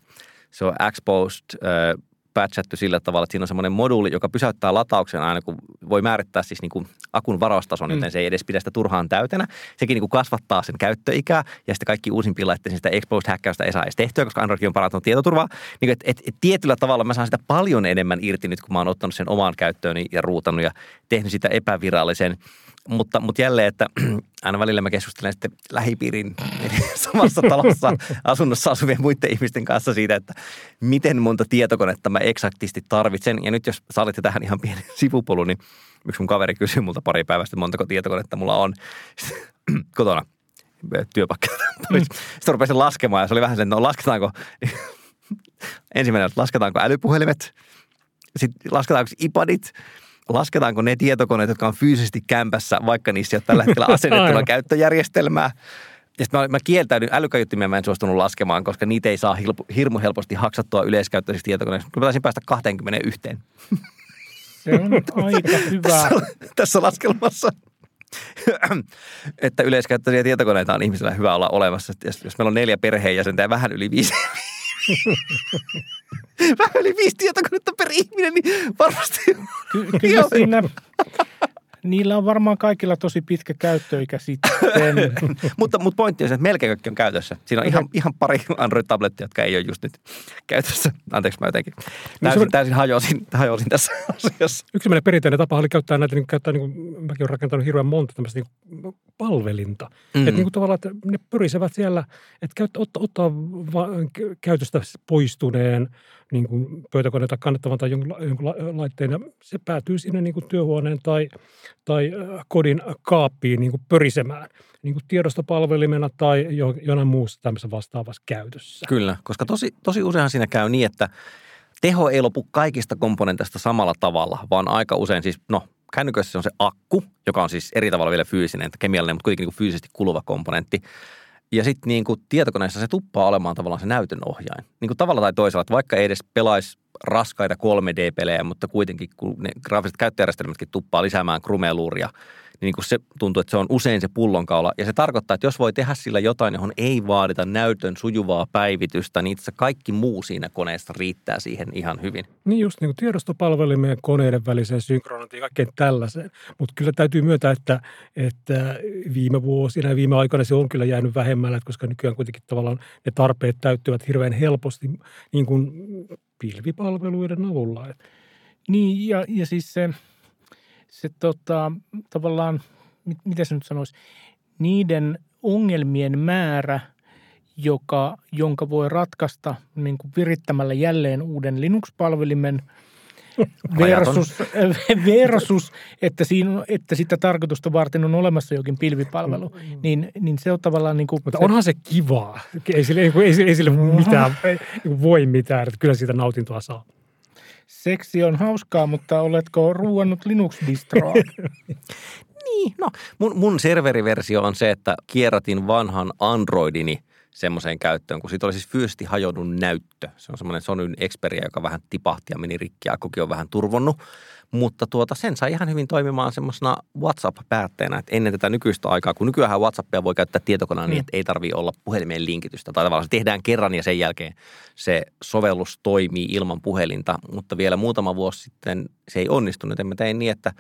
se on exposed, äh, patchattu sillä tavalla, että siinä on semmoinen moduuli, joka pysäyttää latauksen aina, kun voi määrittää siis niin kuin akun varaustason, mm. joten se ei edes pidä sitä turhaan täytenä. Sekin niin kuin kasvattaa sen käyttöikää ja sitten kaikki uusimpiin laitteisiin sitä exposed-häkkäystä ei saa edes tehtyä, koska Android on parantunut tietoturvaa. Niin et, et, et, tietyllä tavalla mä saan sitä paljon enemmän irti nyt, kun mä oon ottanut sen omaan käyttööni ja ruutannut ja tehnyt sitä epävirallisen mutta, mutta jälleen, että (clears throat) aina välillä mä keskustelen sitten lähipiirin (laughs) samassa talossa asunnossa asuvien muiden ihmisten kanssa siitä, että miten monta tietokonetta mä eksaktisti tarvitsen. Ja nyt jos sallitte tähän ihan pienen (laughs) sivupolun, niin yksi mun kaveri kysyi multa pari päivästä, montako tietokonetta mulla on (clears throat) kotona työpaikka. (laughs) Mm. Sitten rupesin laskemaan ja se oli vähän sen, että no lasketaanko, ensimmäinen, lasketaanko älypuhelimet, sitten lasketaanko iPadit, lasketaanko ne tietokoneet, jotka on fyysisesti kämpässä, vaikka niissä ei ole tällä hetkellä (laughs) asennettuna käyttöjärjestelmää. Ja sitten mä, mä kieltäydyn, älykäyttömiä mä en suostunut laskemaan, koska niitä ei saa hilpo, hirmu helposti haksattua yleiskäyttöisiksi tietokoneiksi. Kyllä mä taisin päästä 21. Se on aika (laughs) hyvä. tässä, tässä laskelmassa. että yleiskäyttöisiä tietokoneita on ihmisellä hyvä olla olemassa. Jos, jos meillä on neljä perheenjäsentä ja vähän yli viisi, (laughs) vähän yli viisi tietokonetta per ihminen, niin varmasti... Ky- kyllä siinä, niillä on varmaan kaikilla tosi pitkä käyttöikä sitten. (laughs) mutta, mutta pointti on se, että melkein kaikki on käytössä. Siinä on ihan, ihan pari Android-tablettia, jotka ei ole just nyt käytössä. Anteeksi, mä jotenkin täysin, no, täysin hajosin, hajosin tässä (laughs) asiassa. Yksi meidän perinteinen tapa oli käyttää näitä, niin käyttää, niin kuin, mäkin olen rakentanut hirveän monta tämmöistä niin palvelinta. Mm. Että niin kuin tavallaan, että ne pyrisevät siellä, että käyttä, ottaa, ottaa va, käytöstä poistuneen niin kuin pöytäkoneen tai kannettavan tai jonkun, jonkun laitteen ja se päätyy sinne niin kuin työhuoneen tai, tai kodin kaappiin niin kuin pörisemään niin kuin tiedostopalvelimena tai jonain muussa tämmöisessä vastaavassa käytössä. Kyllä, koska tosi, tosi useinhan siinä käy niin, että teho ei lopu kaikista komponenteista samalla tavalla, vaan aika usein siis, no kännykössä on se akku, joka on siis eri tavalla vielä fyysinen, että kemiallinen, mutta kuitenkin niin kuin fyysisesti kuluva komponentti. Ja sitten niin kuin tietokoneessa se tuppaa olemaan tavallaan se näytön ohjain. Niin kuin tavalla tai toisella, että vaikka ei edes pelaisi raskaita 3D-pelejä, mutta kuitenkin kun ne graafiset käyttöjärjestelmätkin tuppaa lisäämään krumeluuria – niin kuin se tuntuu, että se on usein se pullonkaula. Ja se tarkoittaa, että jos voi tehdä sillä jotain, johon ei vaadita näytön sujuvaa päivitystä, niin itse kaikki muu siinä koneesta riittää siihen ihan hyvin. Niin just niin kuin tiedostopalvelimien koneiden väliseen synkronointiin ja kaikkeen tällaiseen. Mutta kyllä täytyy myöntää, että, että viime vuosina ja viime aikoina se on kyllä jäänyt vähemmällä, koska nykyään kuitenkin tavallaan ne tarpeet täyttyvät hirveän helposti niin kuin pilvipalveluiden avulla. Niin ja, ja siis se – se tota, tavallaan, mit, mitä se nyt sanoisi, niiden ongelmien määrä, joka, jonka voi ratkaista niin kuin virittämällä jälleen uuden Linux-palvelimen (laughs) versus, (laughs) versus että, siinä, että sitä tarkoitusta varten on olemassa jokin pilvipalvelu, mm. niin, niin se on tavallaan niin kuin... Mutta onhan se kivaa. Ei sille, ei ei sille (laughs) mitään, ei voi mitään, että kyllä siitä nautintoa saa. Seksi on hauskaa, mutta oletko ruuannut Linux-distroa? (laughs) niin, no mun, mun serveriversio on se, että kierrätin vanhan Androidini semmoiseen käyttöön, kun siitä oli siis fyysisesti hajonnut näyttö. Se on semmoinen Sonyn Xperia, joka vähän tipahti ja meni rikki ja on vähän turvonnut. Mutta tuota, sen sai ihan hyvin toimimaan semmoisena WhatsApp-päätteenä, että ennen tätä nykyistä aikaa, kun nykyään WhatsAppia voi käyttää tietokoneella niin, mm. että ei tarvitse olla puhelimeen linkitystä. Tai tavallaan se tehdään kerran ja sen jälkeen se sovellus toimii ilman puhelinta, mutta vielä muutama vuosi sitten se ei onnistunut. Ja mä tein niin, että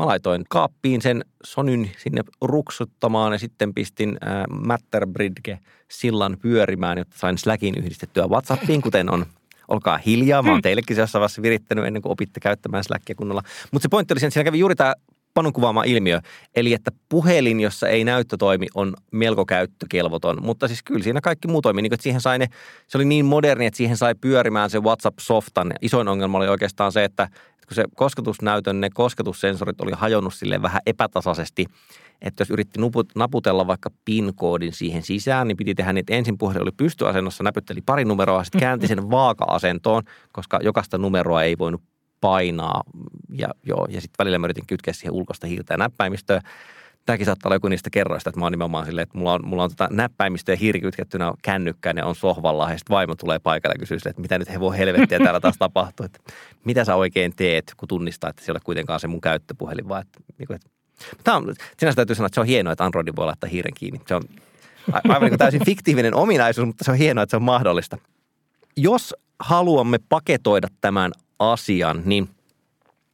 Mä laitoin kaappiin sen Sonyn sinne ruksuttamaan ja sitten pistin äh, Matterbridge sillan pyörimään, jotta sain Slackin yhdistettyä WhatsAppiin, kuten on olkaa hiljaa. Mä oon teillekin jossain vaiheessa virittänyt ennen kuin opitte käyttämään Slackia kunnolla. Mutta se pointti oli sen, että siinä kävi juuri tämä Panun kuvaama ilmiö. Eli että puhelin, jossa ei näyttö toimi, on melko käyttökelvoton. Mutta siis kyllä siinä kaikki muu toimii. Niin, että siihen sai ne, se oli niin moderni, että siihen sai pyörimään se WhatsApp-softan. Isoin ongelma oli oikeastaan se, että kun se kosketusnäytön, ne kosketussensorit oli hajonnut sille vähän epätasaisesti – että jos yritti naputella vaikka PIN-koodin siihen sisään, niin piti tehdä niin, että ensin puhelin oli pystyasennossa, näpytteli pari numeroa, sitten käänti sen vaaka-asentoon, koska jokaista numeroa ei voinut painaa. Ja, joo, ja sitten välillä mä yritin kytkeä siihen ulkoista hiirtä ja näppäimistöä. Tämäkin saattaa olla joku niistä kerroista, että mä oon nimenomaan silleen, että mulla on, mulla on tota näppäimistö ja hiiri kytkettynä kännykkään ja on sohvalla. Ja sitten vaimo tulee paikalle ja kysyy sille, että mitä nyt he voi helvettiä täällä taas tapahtuu. Että mitä sä oikein teet, kun tunnistaa, että se ei ole kuitenkaan se mun käyttöpuhelin, vaan että, niin että Tämä on, sinänsä täytyy sanoa, että se on hienoa, että Androidin voi laittaa hiiren kiinni. Se on aivan niin kuin täysin fiktiivinen ominaisuus, mutta se on hienoa, että se on mahdollista. Jos haluamme paketoida tämän asian, niin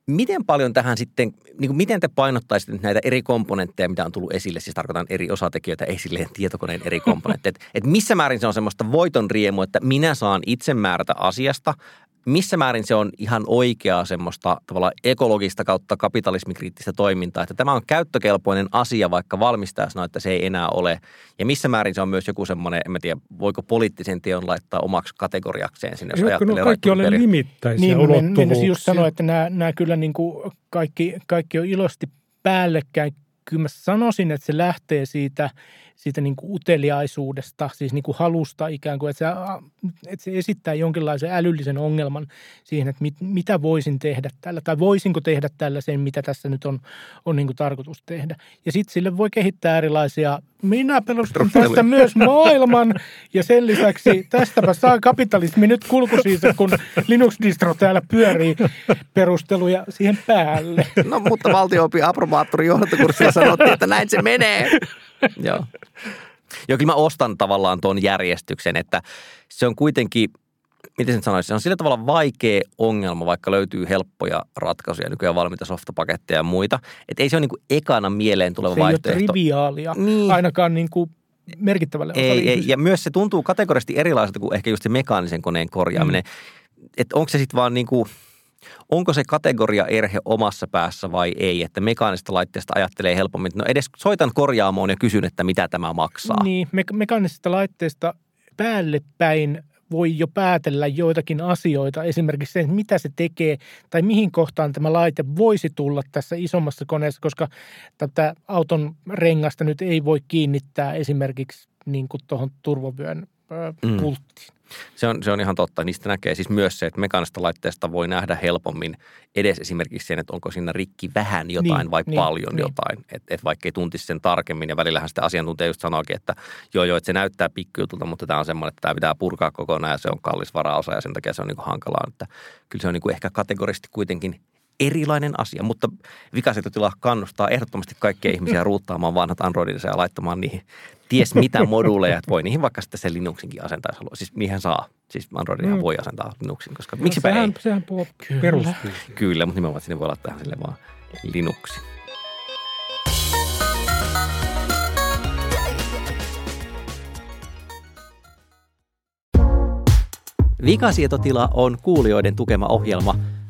miten paljon tähän sitten, niin kuin miten te painottaisitte näitä eri komponentteja, mitä on tullut esille, siis tarkoitan eri osatekijöitä esille, tietokoneen eri komponentteja, että, että missä määrin se on semmoista voiton riemua, että minä saan itse määrätä asiasta, missä määrin se on ihan oikeaa semmoista tavallaan ekologista kautta kapitalismikriittistä toimintaa, että tämä on käyttökelpoinen asia, vaikka valmistaja sanoo, että se ei enää ole. Ja missä määrin se on myös joku semmoinen, en tiedä, voiko poliittisen teon laittaa omaksi kategoriakseen sinne, jos ajattelee no kaikki ole limittäisiä niin, ulottuvuuksia. just sanoa, että nämä, nämä kyllä niin kuin kaikki, kaikki on ilosti päällekkäin. Kyllä mä sanoisin, että se lähtee siitä – siitä niin kuin uteliaisuudesta, siis niin kuin halusta ikään kuin, että se, että se esittää jonkinlaisen älyllisen ongelman siihen, että mit, mitä voisin tehdä tällä, tai voisinko tehdä tällä sen, mitä tässä nyt on, on niin kuin tarkoitus tehdä. Ja sitten sille voi kehittää erilaisia, minä perustan tästä myös maailman, ja sen lisäksi tästäpä saa kapitalismi nyt kulkusiinsa, kun Linux-distro täällä pyörii perusteluja siihen päälle. No mutta valtio-opin approbaattorin johdantokurssilla sanottiin, että näin se menee. (laughs) Joo. Joo, kyllä mä ostan tavallaan tuon järjestyksen, että se on kuitenkin, miten sen sanoisi, se on sillä tavalla vaikea ongelma, vaikka löytyy helppoja ratkaisuja, nykyään valmiita softapaketteja ja muita. Että ei se ole niin kuin ekana mieleen tuleva se vaihtoehto. Se ei ole triviaalia, niin. ainakaan niin kuin merkittävälle ei, ei, ja myös se tuntuu kategorisesti erilaiselta kuin ehkä just se mekaanisen koneen korjaaminen. Mm. Että onko se sitten vaan niin kuin – onko se kategoria erhe omassa päässä vai ei, että mekaanista laitteesta ajattelee helpommin, no edes soitan korjaamoon ja kysyn, että mitä tämä maksaa. Niin, me- mekaanisesta laitteesta päälle päin voi jo päätellä joitakin asioita, esimerkiksi se, että mitä se tekee tai mihin kohtaan tämä laite voisi tulla tässä isommassa koneessa, koska tätä auton rengasta nyt ei voi kiinnittää esimerkiksi niin kuin tuohon turvavyön mm. Se on, se on ihan totta. Niistä näkee siis myös se, että mekaanista laitteesta voi nähdä helpommin edes esimerkiksi sen, että onko siinä rikki vähän jotain niin, vai niin, paljon niin. jotain. Että et vaikka ei tuntisi sen tarkemmin ja välillähän sitä asiantuntija just sanoikin, että joo joo, että se näyttää pikkujutulta, mutta tämä on semmoinen, että tämä pitää purkaa kokonaan ja se on kallis varaosa ja sen takia se on niin hankalaa. Että kyllä se on niin ehkä kategorisesti kuitenkin erilainen asia, mutta vikasietotila kannustaa ehdottomasti kaikkia ihmisiä (laughs) ruuttaamaan vanhat Androidinsa ja laittamaan niihin ties mitä moduuleja, että voi niihin vaikka sitten sen Linuxinkin asentaa, jos haluaa. Siis niihin saa. Siis Androidin mm. voi asentaa Linuxin, koska no, miksipä sehän, ei. Sehän perustuu. Kyllä, mutta nimenomaan sinne voi laittaa sille vaan Linuxin. Vikasietotila on kuulijoiden tukema ohjelma –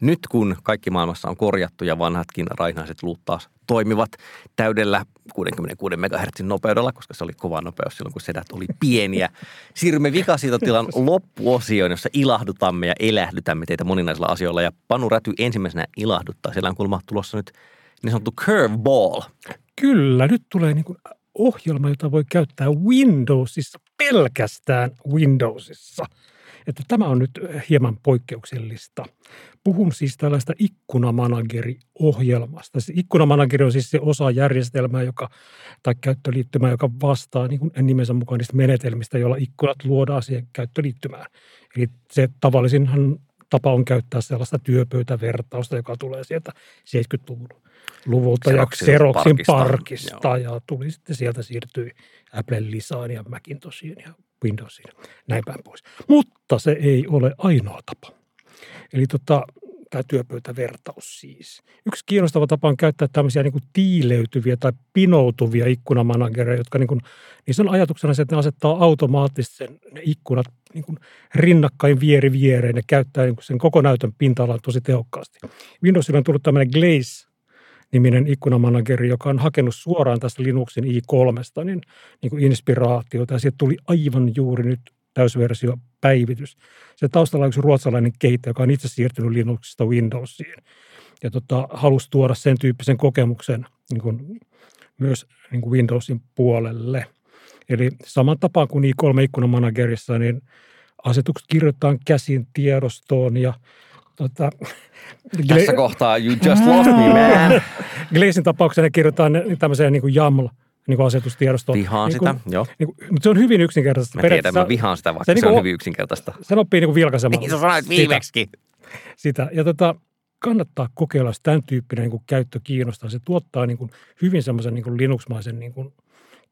Nyt kun kaikki maailmassa on korjattu ja vanhatkin rainaiset luut taas toimivat täydellä 66 MHz nopeudella, koska se oli kova nopeus silloin, kun sedät oli pieniä. (laughs) Siirrymme vikasiitotilan loppuosioon, jossa ilahdutamme ja elähdytämme teitä moninaisilla asioilla. Ja Panu Räty ensimmäisenä ilahduttaa. Siellä on kuulemma tulossa nyt niin sanottu curveball. Kyllä, nyt tulee niin kuin ohjelma, jota voi käyttää Windowsissa, pelkästään Windowsissa – että tämä on nyt hieman poikkeuksellista. Puhun siis tällaista ikkunamanageri-ohjelmasta. Ikkunamanageri on siis se osa järjestelmää, joka, tai käyttöliittymää, joka vastaa niin kuin nimensä mukaan niistä menetelmistä, joilla ikkunat luodaan siihen käyttöliittymään. Eli se tavallisinhan tapa on käyttää sellaista työpöytävertausta, joka tulee sieltä 70-luvun luvulta Xeroxin ja Xeroxin parkista, parkista ja tuli sitten sieltä siirtyi Apple Lisaan ja Macintoshiin ja Windowsiin, näin päin pois. Mutta se ei ole ainoa tapa. Eli tota, tämä työpöytävertaus siis. Yksi kiinnostava tapa on käyttää tämmöisiä niin kuin tiileytyviä tai pinoutuvia ikkunamanagereja, jotka niin kuin, niissä on ajatuksena se, että ne asettaa automaattisesti sen, ne ikkunat niin kuin rinnakkain vieri viereen ja käyttää niin kuin sen koko näytön pinta-alan tosi tehokkaasti. Windowsilla on tullut tämmöinen Glaze niminen ikkunamanageri, joka on hakenut suoraan tästä Linuxin i3, niin, niin kuin inspiraatiota. Ja siitä tuli aivan juuri nyt täysversio päivitys. Se taustalla on yksi ruotsalainen kehittäjä, joka on itse siirtynyt Linuxista Windowsiin. Ja tota, halusi tuoda sen tyyppisen kokemuksen niin kuin, myös niin kuin Windowsin puolelle. Eli saman tapaan kuin i3 ikkunamanagerissa, niin asetukset kirjoitetaan käsin tiedostoon ja Tota, Tässä Gle- kohtaa you just lost me, man. (laughs) Glazin tapauksessa kirjoitetaan tämmöiseen niin kuin YAML niin kuin asetustiedostoon. Vihaan niin kuin, sitä, joo. Niin kuin, mutta se on hyvin yksinkertaista. Mä tiedän, mä vihaan sitä, vaikka se, se niin on hyvin yksinkertaista. Se oppii niin kuin vilkaisemalla. Niin sä sanoit viimeksi. Sitä. sitä. Ja tota, kannattaa kokeilla, jos tämän tyyppinen niin kuin käyttö kiinnostaa. Se tuottaa niin kuin hyvin semmoisen niin kuin Linux-maisen niin kuin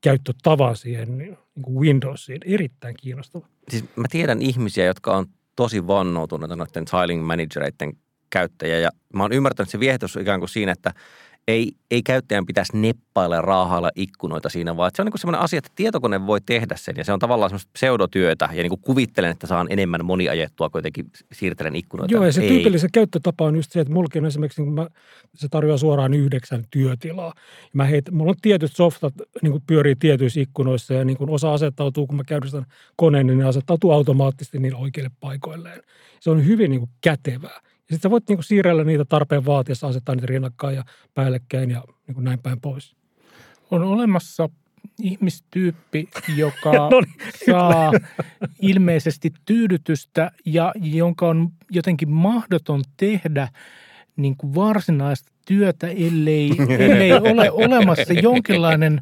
käyttötavan siihen niin kuin Windowsiin. Erittäin kiinnostava. Siis mä tiedän ihmisiä, jotka on tosi vannoutuneita noiden tiling managereiden käyttäjä. Ja mä oon ymmärtänyt, että se viehätys ikään kuin siinä, että ei, ei käyttäjän pitäisi neppailla ja raahailla ikkunoita siinä, vaan se on niin semmoinen asia, että tietokone voi tehdä sen ja se on tavallaan semmoista pseudotyötä ja niin kuin kuvittelen, että saan enemmän moniajettua, kun jotenkin siirtelen ikkunoita. Joo ja se ei. tyypillisen käyttötapa on just se, että mullakin on esimerkiksi, niin mä, se tarjoaa suoraan yhdeksän työtilaa. Mä heit, mulla on tietyt softat, niin kuin pyörii tietyissä ikkunoissa ja niin kuin osa asettautuu, kun mä käynnistän koneen, niin ne asettautuu automaattisesti niin oikeille paikoilleen. Se on hyvin niin kuin kätevää. Ja sitten voit niinku siirrellä niitä tarpeen vaatiessa, asettaa niitä rinnakkain ja päällekkäin ja niinku näin päin pois. On olemassa ihmistyyppi, joka (laughs) no niin, saa ilmeisesti tyydytystä ja jonka on jotenkin mahdoton tehdä niin kuin varsinaista työtä, ellei, (laughs) ellei ole olemassa jonkinlainen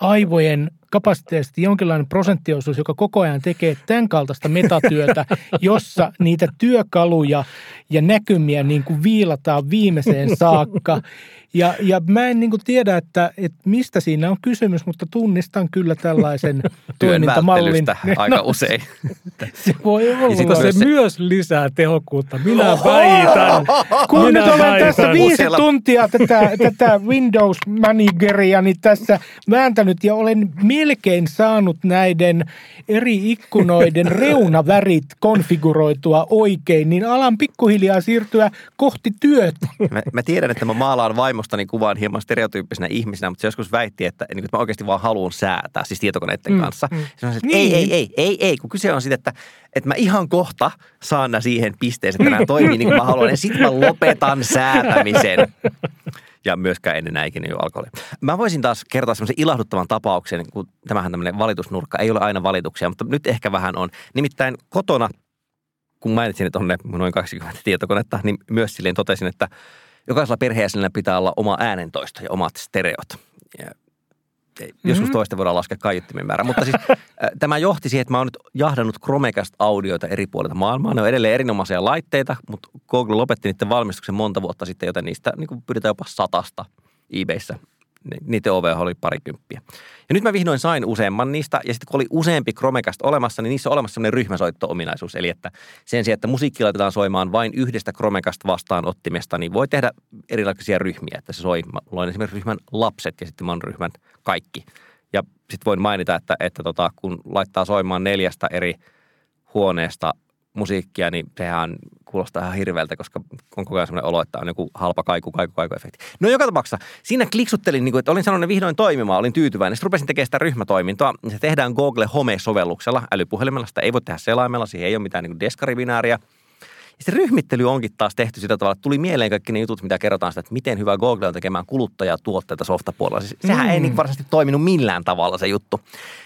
aivojen kapasiteetti, jonkinlainen prosenttiosuus, joka koko ajan tekee tämän kaltaista metatyötä, (laughs) jossa niitä työkaluja ja näkymiä niin kuin viilataan viimeiseen saakka ja, ja mä en niin kuin tiedä, että, että mistä siinä on kysymys, mutta tunnistan kyllä tällaisen toimintamallin. aika no, usein. Se voi olla. Se, se myös lisää tehokkuutta. Minä väitän. (laughs) Kun Minä nyt olen väitän. tässä viisi Useilla... tuntia tätä, tätä Windows Manageria niin tässä vääntänyt ja olen melkein saanut näiden eri ikkunoiden (laughs) reunavärit konfiguroitua oikein, niin alan pikkuhiljaa siirtyä kohti työtä. Mä, mä tiedän, että mä maalaan vaimostani kuvaan hieman stereotyyppisenä ihmisenä, mutta se joskus väitti, että, niin, että mä oikeasti vaan haluan säätää, siis tietokoneiden mm, kanssa. Mm. Sanoin, että niin. ei, ei, ei, ei, ei, kun kyse on siitä, että, että mä ihan kohta saan siihen pisteeseen, että nämä toimii niin kuin mä haluan, ja sitten mä lopetan säätämisen ja myöskään ennen näin ikinä alkoholia. Mä voisin taas kertoa semmoisen ilahduttavan tapauksen, kun tämähän tämmöinen valitusnurkka, ei ole aina valituksia, mutta nyt ehkä vähän on. Nimittäin kotona, kun mainitsin, että on ne noin 20 tietokonetta, niin myös silleen totesin, että jokaisella perheenjäsenellä pitää olla oma äänentoisto ja omat stereot. Ja Joskus mm-hmm. toista voidaan laskea kaiuttimen määrä. Mutta siis (laughs) tämä johti siihen, että mä oon nyt jahdannut Chromecast-audioita eri puolilta maailmaa. Ne on edelleen erinomaisia laitteita, mutta Google lopetti niiden valmistuksen monta vuotta sitten, joten niistä niin pyydetään jopa satasta eBayssä niiden OV oli parikymppiä. Ja nyt mä vihdoin sain useamman niistä, ja sitten kun oli useampi Chromecast olemassa, niin niissä on olemassa sellainen ryhmäsoitto-ominaisuus. Eli että sen sijaan, että musiikki laitetaan soimaan vain yhdestä Chromecast vastaanottimesta, niin voi tehdä erilaisia ryhmiä. Että se soi, mä loin esimerkiksi ryhmän lapset ja sitten mä oon ryhmän kaikki. Ja sitten voin mainita, että, että tota, kun laittaa soimaan neljästä eri huoneesta musiikkia, niin sehän kuulostaa ihan hirveältä, koska on koko ajan sellainen olo, että on joku halpa kaiku, kaiku, kaiku efekti. No joka tapauksessa, siinä kliksuttelin, niin kuin, että olin sanonut vihdoin toimimaan, olin tyytyväinen. Sitten rupesin tekemään sitä ryhmätoimintoa. Se tehdään Google Home-sovelluksella, älypuhelimella. Sitä ei voi tehdä selaimella, siihen ei ole mitään niin deskarivinääriä. Ja se ryhmittely onkin taas tehty sillä tavalla, että tuli mieleen kaikki ne jutut, mitä kerrotaan sitä, että miten hyvä Google on tekemään kuluttajatuotteita softapuolella. Siis sehän mm. ei niin varsinaisesti toiminut millään tavalla se juttu.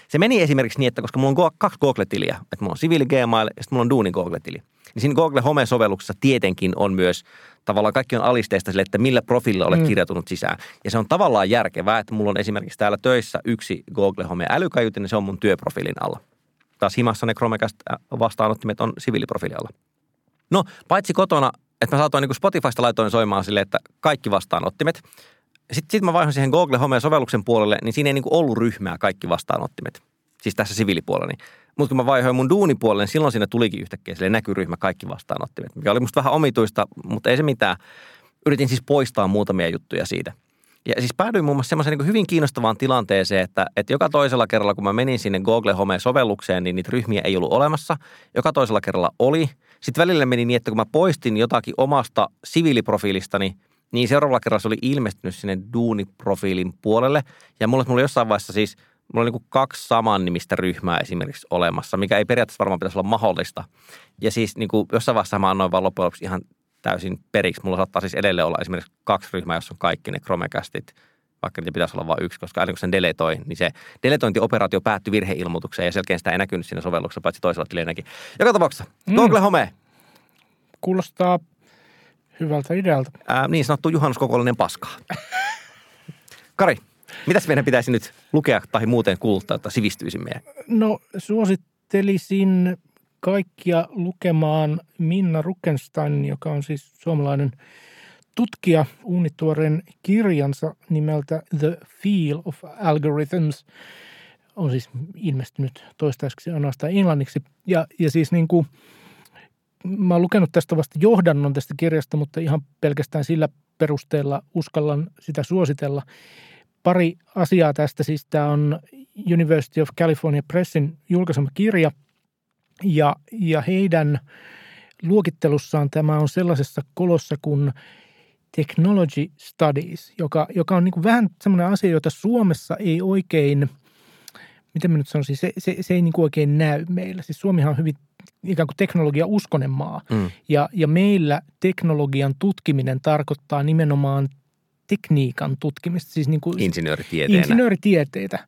Se meni esimerkiksi niin, että koska mulla on kaksi Google-tiliä, että mulla on siviili Gmail ja sitten mulla on Duunin Google-tili. Niin siinä Google Home-sovelluksessa tietenkin on myös tavallaan kaikki on alisteista sille, että millä profiililla olet mm. kirjautunut sisään. Ja se on tavallaan järkevää, että mulla on esimerkiksi täällä töissä yksi Google Home älykajutin, niin se on mun työprofiilin alla. Taas himassa ne Chromecast vastaanottimet on siviiliprofiilin alla. No, paitsi kotona, että mä saatoin niin Spotifysta laitoin soimaan sille, että kaikki vastaanottimet. Sitten sit mä vaihoin siihen Google Home-sovelluksen puolelle, niin siinä ei niin ollut ryhmää kaikki vastaanottimet. Siis tässä siviilipuolella. Mutta kun mä vaihoin mun duunipuolelle, niin silloin siinä tulikin yhtäkkiä sille näkyryhmä kaikki vastaanottimet, mikä oli musta vähän omituista, mutta ei se mitään. Yritin siis poistaa muutamia juttuja siitä. Ja siis päädyin muun muassa semmoiseen niin hyvin kiinnostavaan tilanteeseen, että, että joka toisella kerralla, kun mä menin sinne Google Home-sovellukseen, niin niitä ryhmiä ei ollut olemassa. Joka toisella kerralla oli. Sitten välillä meni niin, että kun mä poistin jotakin omasta siviiliprofiilistani, niin seuraavalla kerralla se oli ilmestynyt sinne duuniprofiilin puolelle. Ja mulla, mulla jossain vaiheessa siis – mulla on niin kaksi saman nimistä ryhmää esimerkiksi olemassa, mikä ei periaatteessa varmaan pitäisi olla mahdollista. Ja siis niin kuin jossain vaiheessa mä annoin vaan loppujen lopuksi ihan täysin periksi. Mulla saattaa siis edelleen olla esimerkiksi kaksi ryhmää, jossa on kaikki ne Chromecastit, vaikka niitä pitäisi olla vain yksi, koska aina kun sen deletoi, niin se deletointioperaatio päättyi virheilmoitukseen ja selkeästi sitä ei näkynyt siinä sovelluksessa, paitsi toisella tililläkin. Joka tapauksessa, mm. Google Home. Kuulostaa hyvältä idealta. Ää, niin sanottu juhannuskokollinen paska. (laughs) Kari, Mitäs meidän pitäisi nyt lukea tai muuten kuluttaa, että sivistyisimme? No suosittelisin kaikkia lukemaan Minna Ruckenstein, joka on siis suomalainen tutkija uunituoreen kirjansa nimeltä The Feel of Algorithms. On siis ilmestynyt toistaiseksi ainoastaan englanniksi. Ja, ja siis niin kuin, mä oon lukenut tästä vasta johdannon tästä kirjasta, mutta ihan pelkästään sillä perusteella uskallan sitä suositella pari asiaa tästä. Siis tämä on University of California Pressin julkaisema kirja ja, ja heidän luokittelussaan tämä on sellaisessa kolossa kuin Technology Studies, joka, joka on niin kuin vähän semmoinen asia, jota Suomessa ei oikein, miten mä nyt sanoisin, se, se, se ei niin kuin oikein näy meillä. Siis Suomihan on hyvin ikään kuin teknologia uskonen maa. Mm. Ja, ja meillä teknologian tutkiminen tarkoittaa nimenomaan tekniikan tutkimista, siis niin kuin Insinööritieteenä. insinööritieteitä,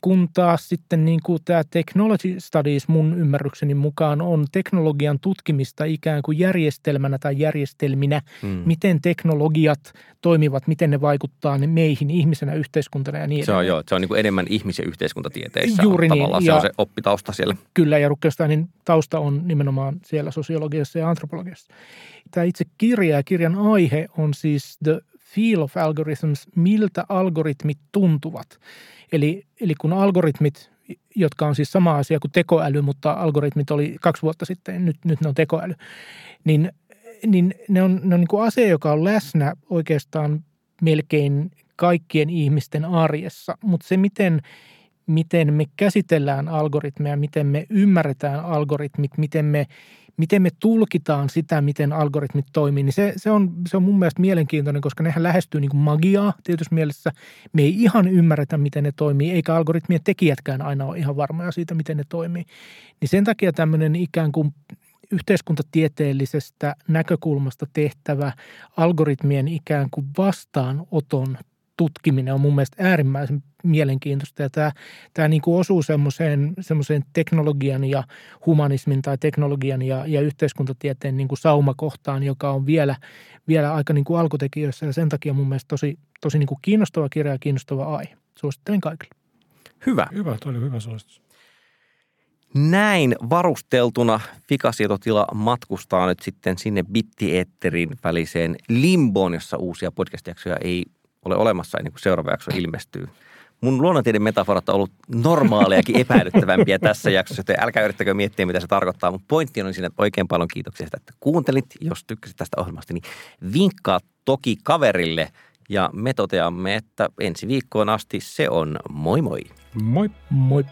kun taas sitten niin kuin tämä technology studies mun ymmärrykseni mukaan on teknologian tutkimista ikään kuin järjestelmänä tai järjestelminä, Hmm. miten teknologiat toimivat, miten ne vaikuttaa ne meihin ihmisenä, yhteiskuntana ja niin Se on edelleen. joo, se on niin kuin enemmän ihmis- ja yhteiskuntatieteissä. Juuri on niin, tavallaan. Se ja- on se oppitausta siellä. Kyllä, ja Ruckelssteinin tausta on nimenomaan siellä sosiologiassa ja antropologiassa. Tämä itse kirja ja kirjan aihe on siis The Feel of Algorithms, miltä algoritmit tuntuvat. Eli, eli kun algoritmit, jotka on siis sama asia kuin tekoäly, mutta algoritmit oli kaksi vuotta sitten, nyt, nyt ne on tekoäly, niin, niin ne on, ne on niin kuin asia, joka on läsnä oikeastaan melkein kaikkien ihmisten arjessa, mutta se miten miten me käsitellään algoritmeja, miten me ymmärretään algoritmit, miten me, miten me tulkitaan sitä, miten algoritmit toimii, niin se, se, on, se on mun mielestä mielenkiintoinen, koska nehän lähestyy niin kuin magiaa tietysti mielessä. Me ei ihan ymmärretä, miten ne toimii, eikä algoritmien tekijätkään aina ole ihan varmoja siitä, miten ne toimii. Niin sen takia tämmöinen ikään kuin yhteiskuntatieteellisestä näkökulmasta tehtävä algoritmien ikään kuin vastaanoton tutkiminen on mun mielestä äärimmäisen mielenkiintoista. Ja tämä, tämä niin kuin osuu semmoiseen, semmoiseen teknologian ja humanismin tai teknologian ja, ja yhteiskuntatieteen niin kuin saumakohtaan, joka on vielä, vielä aika niin kuin alkutekijöissä. Ja sen takia mun mielestä tosi, tosi niin kuin kiinnostava kirja ja kiinnostava aihe. Suosittelen kaikille. Hyvä. Hyvä, toi oli hyvä suositus. Näin varusteltuna fikasietotila matkustaa nyt sitten sinne bittieetterin väliseen limboon, jossa uusia podcast-jaksoja ei ole olemassa ennen kuin seuraava jakso ilmestyy. Mun luonnontieteen metaforat on ollut normaalejakin epäilyttävämpiä tässä jaksossa, joten älkää yrittäkö miettiä, mitä se tarkoittaa. Mutta pointti on siinä, että oikein paljon kiitoksia sitä, että kuuntelit. Jos tykkäsit tästä ohjelmasta, niin vinkkaa toki kaverille. Ja me toteamme, että ensi viikkoon asti se on moi moi. Moi. Moi!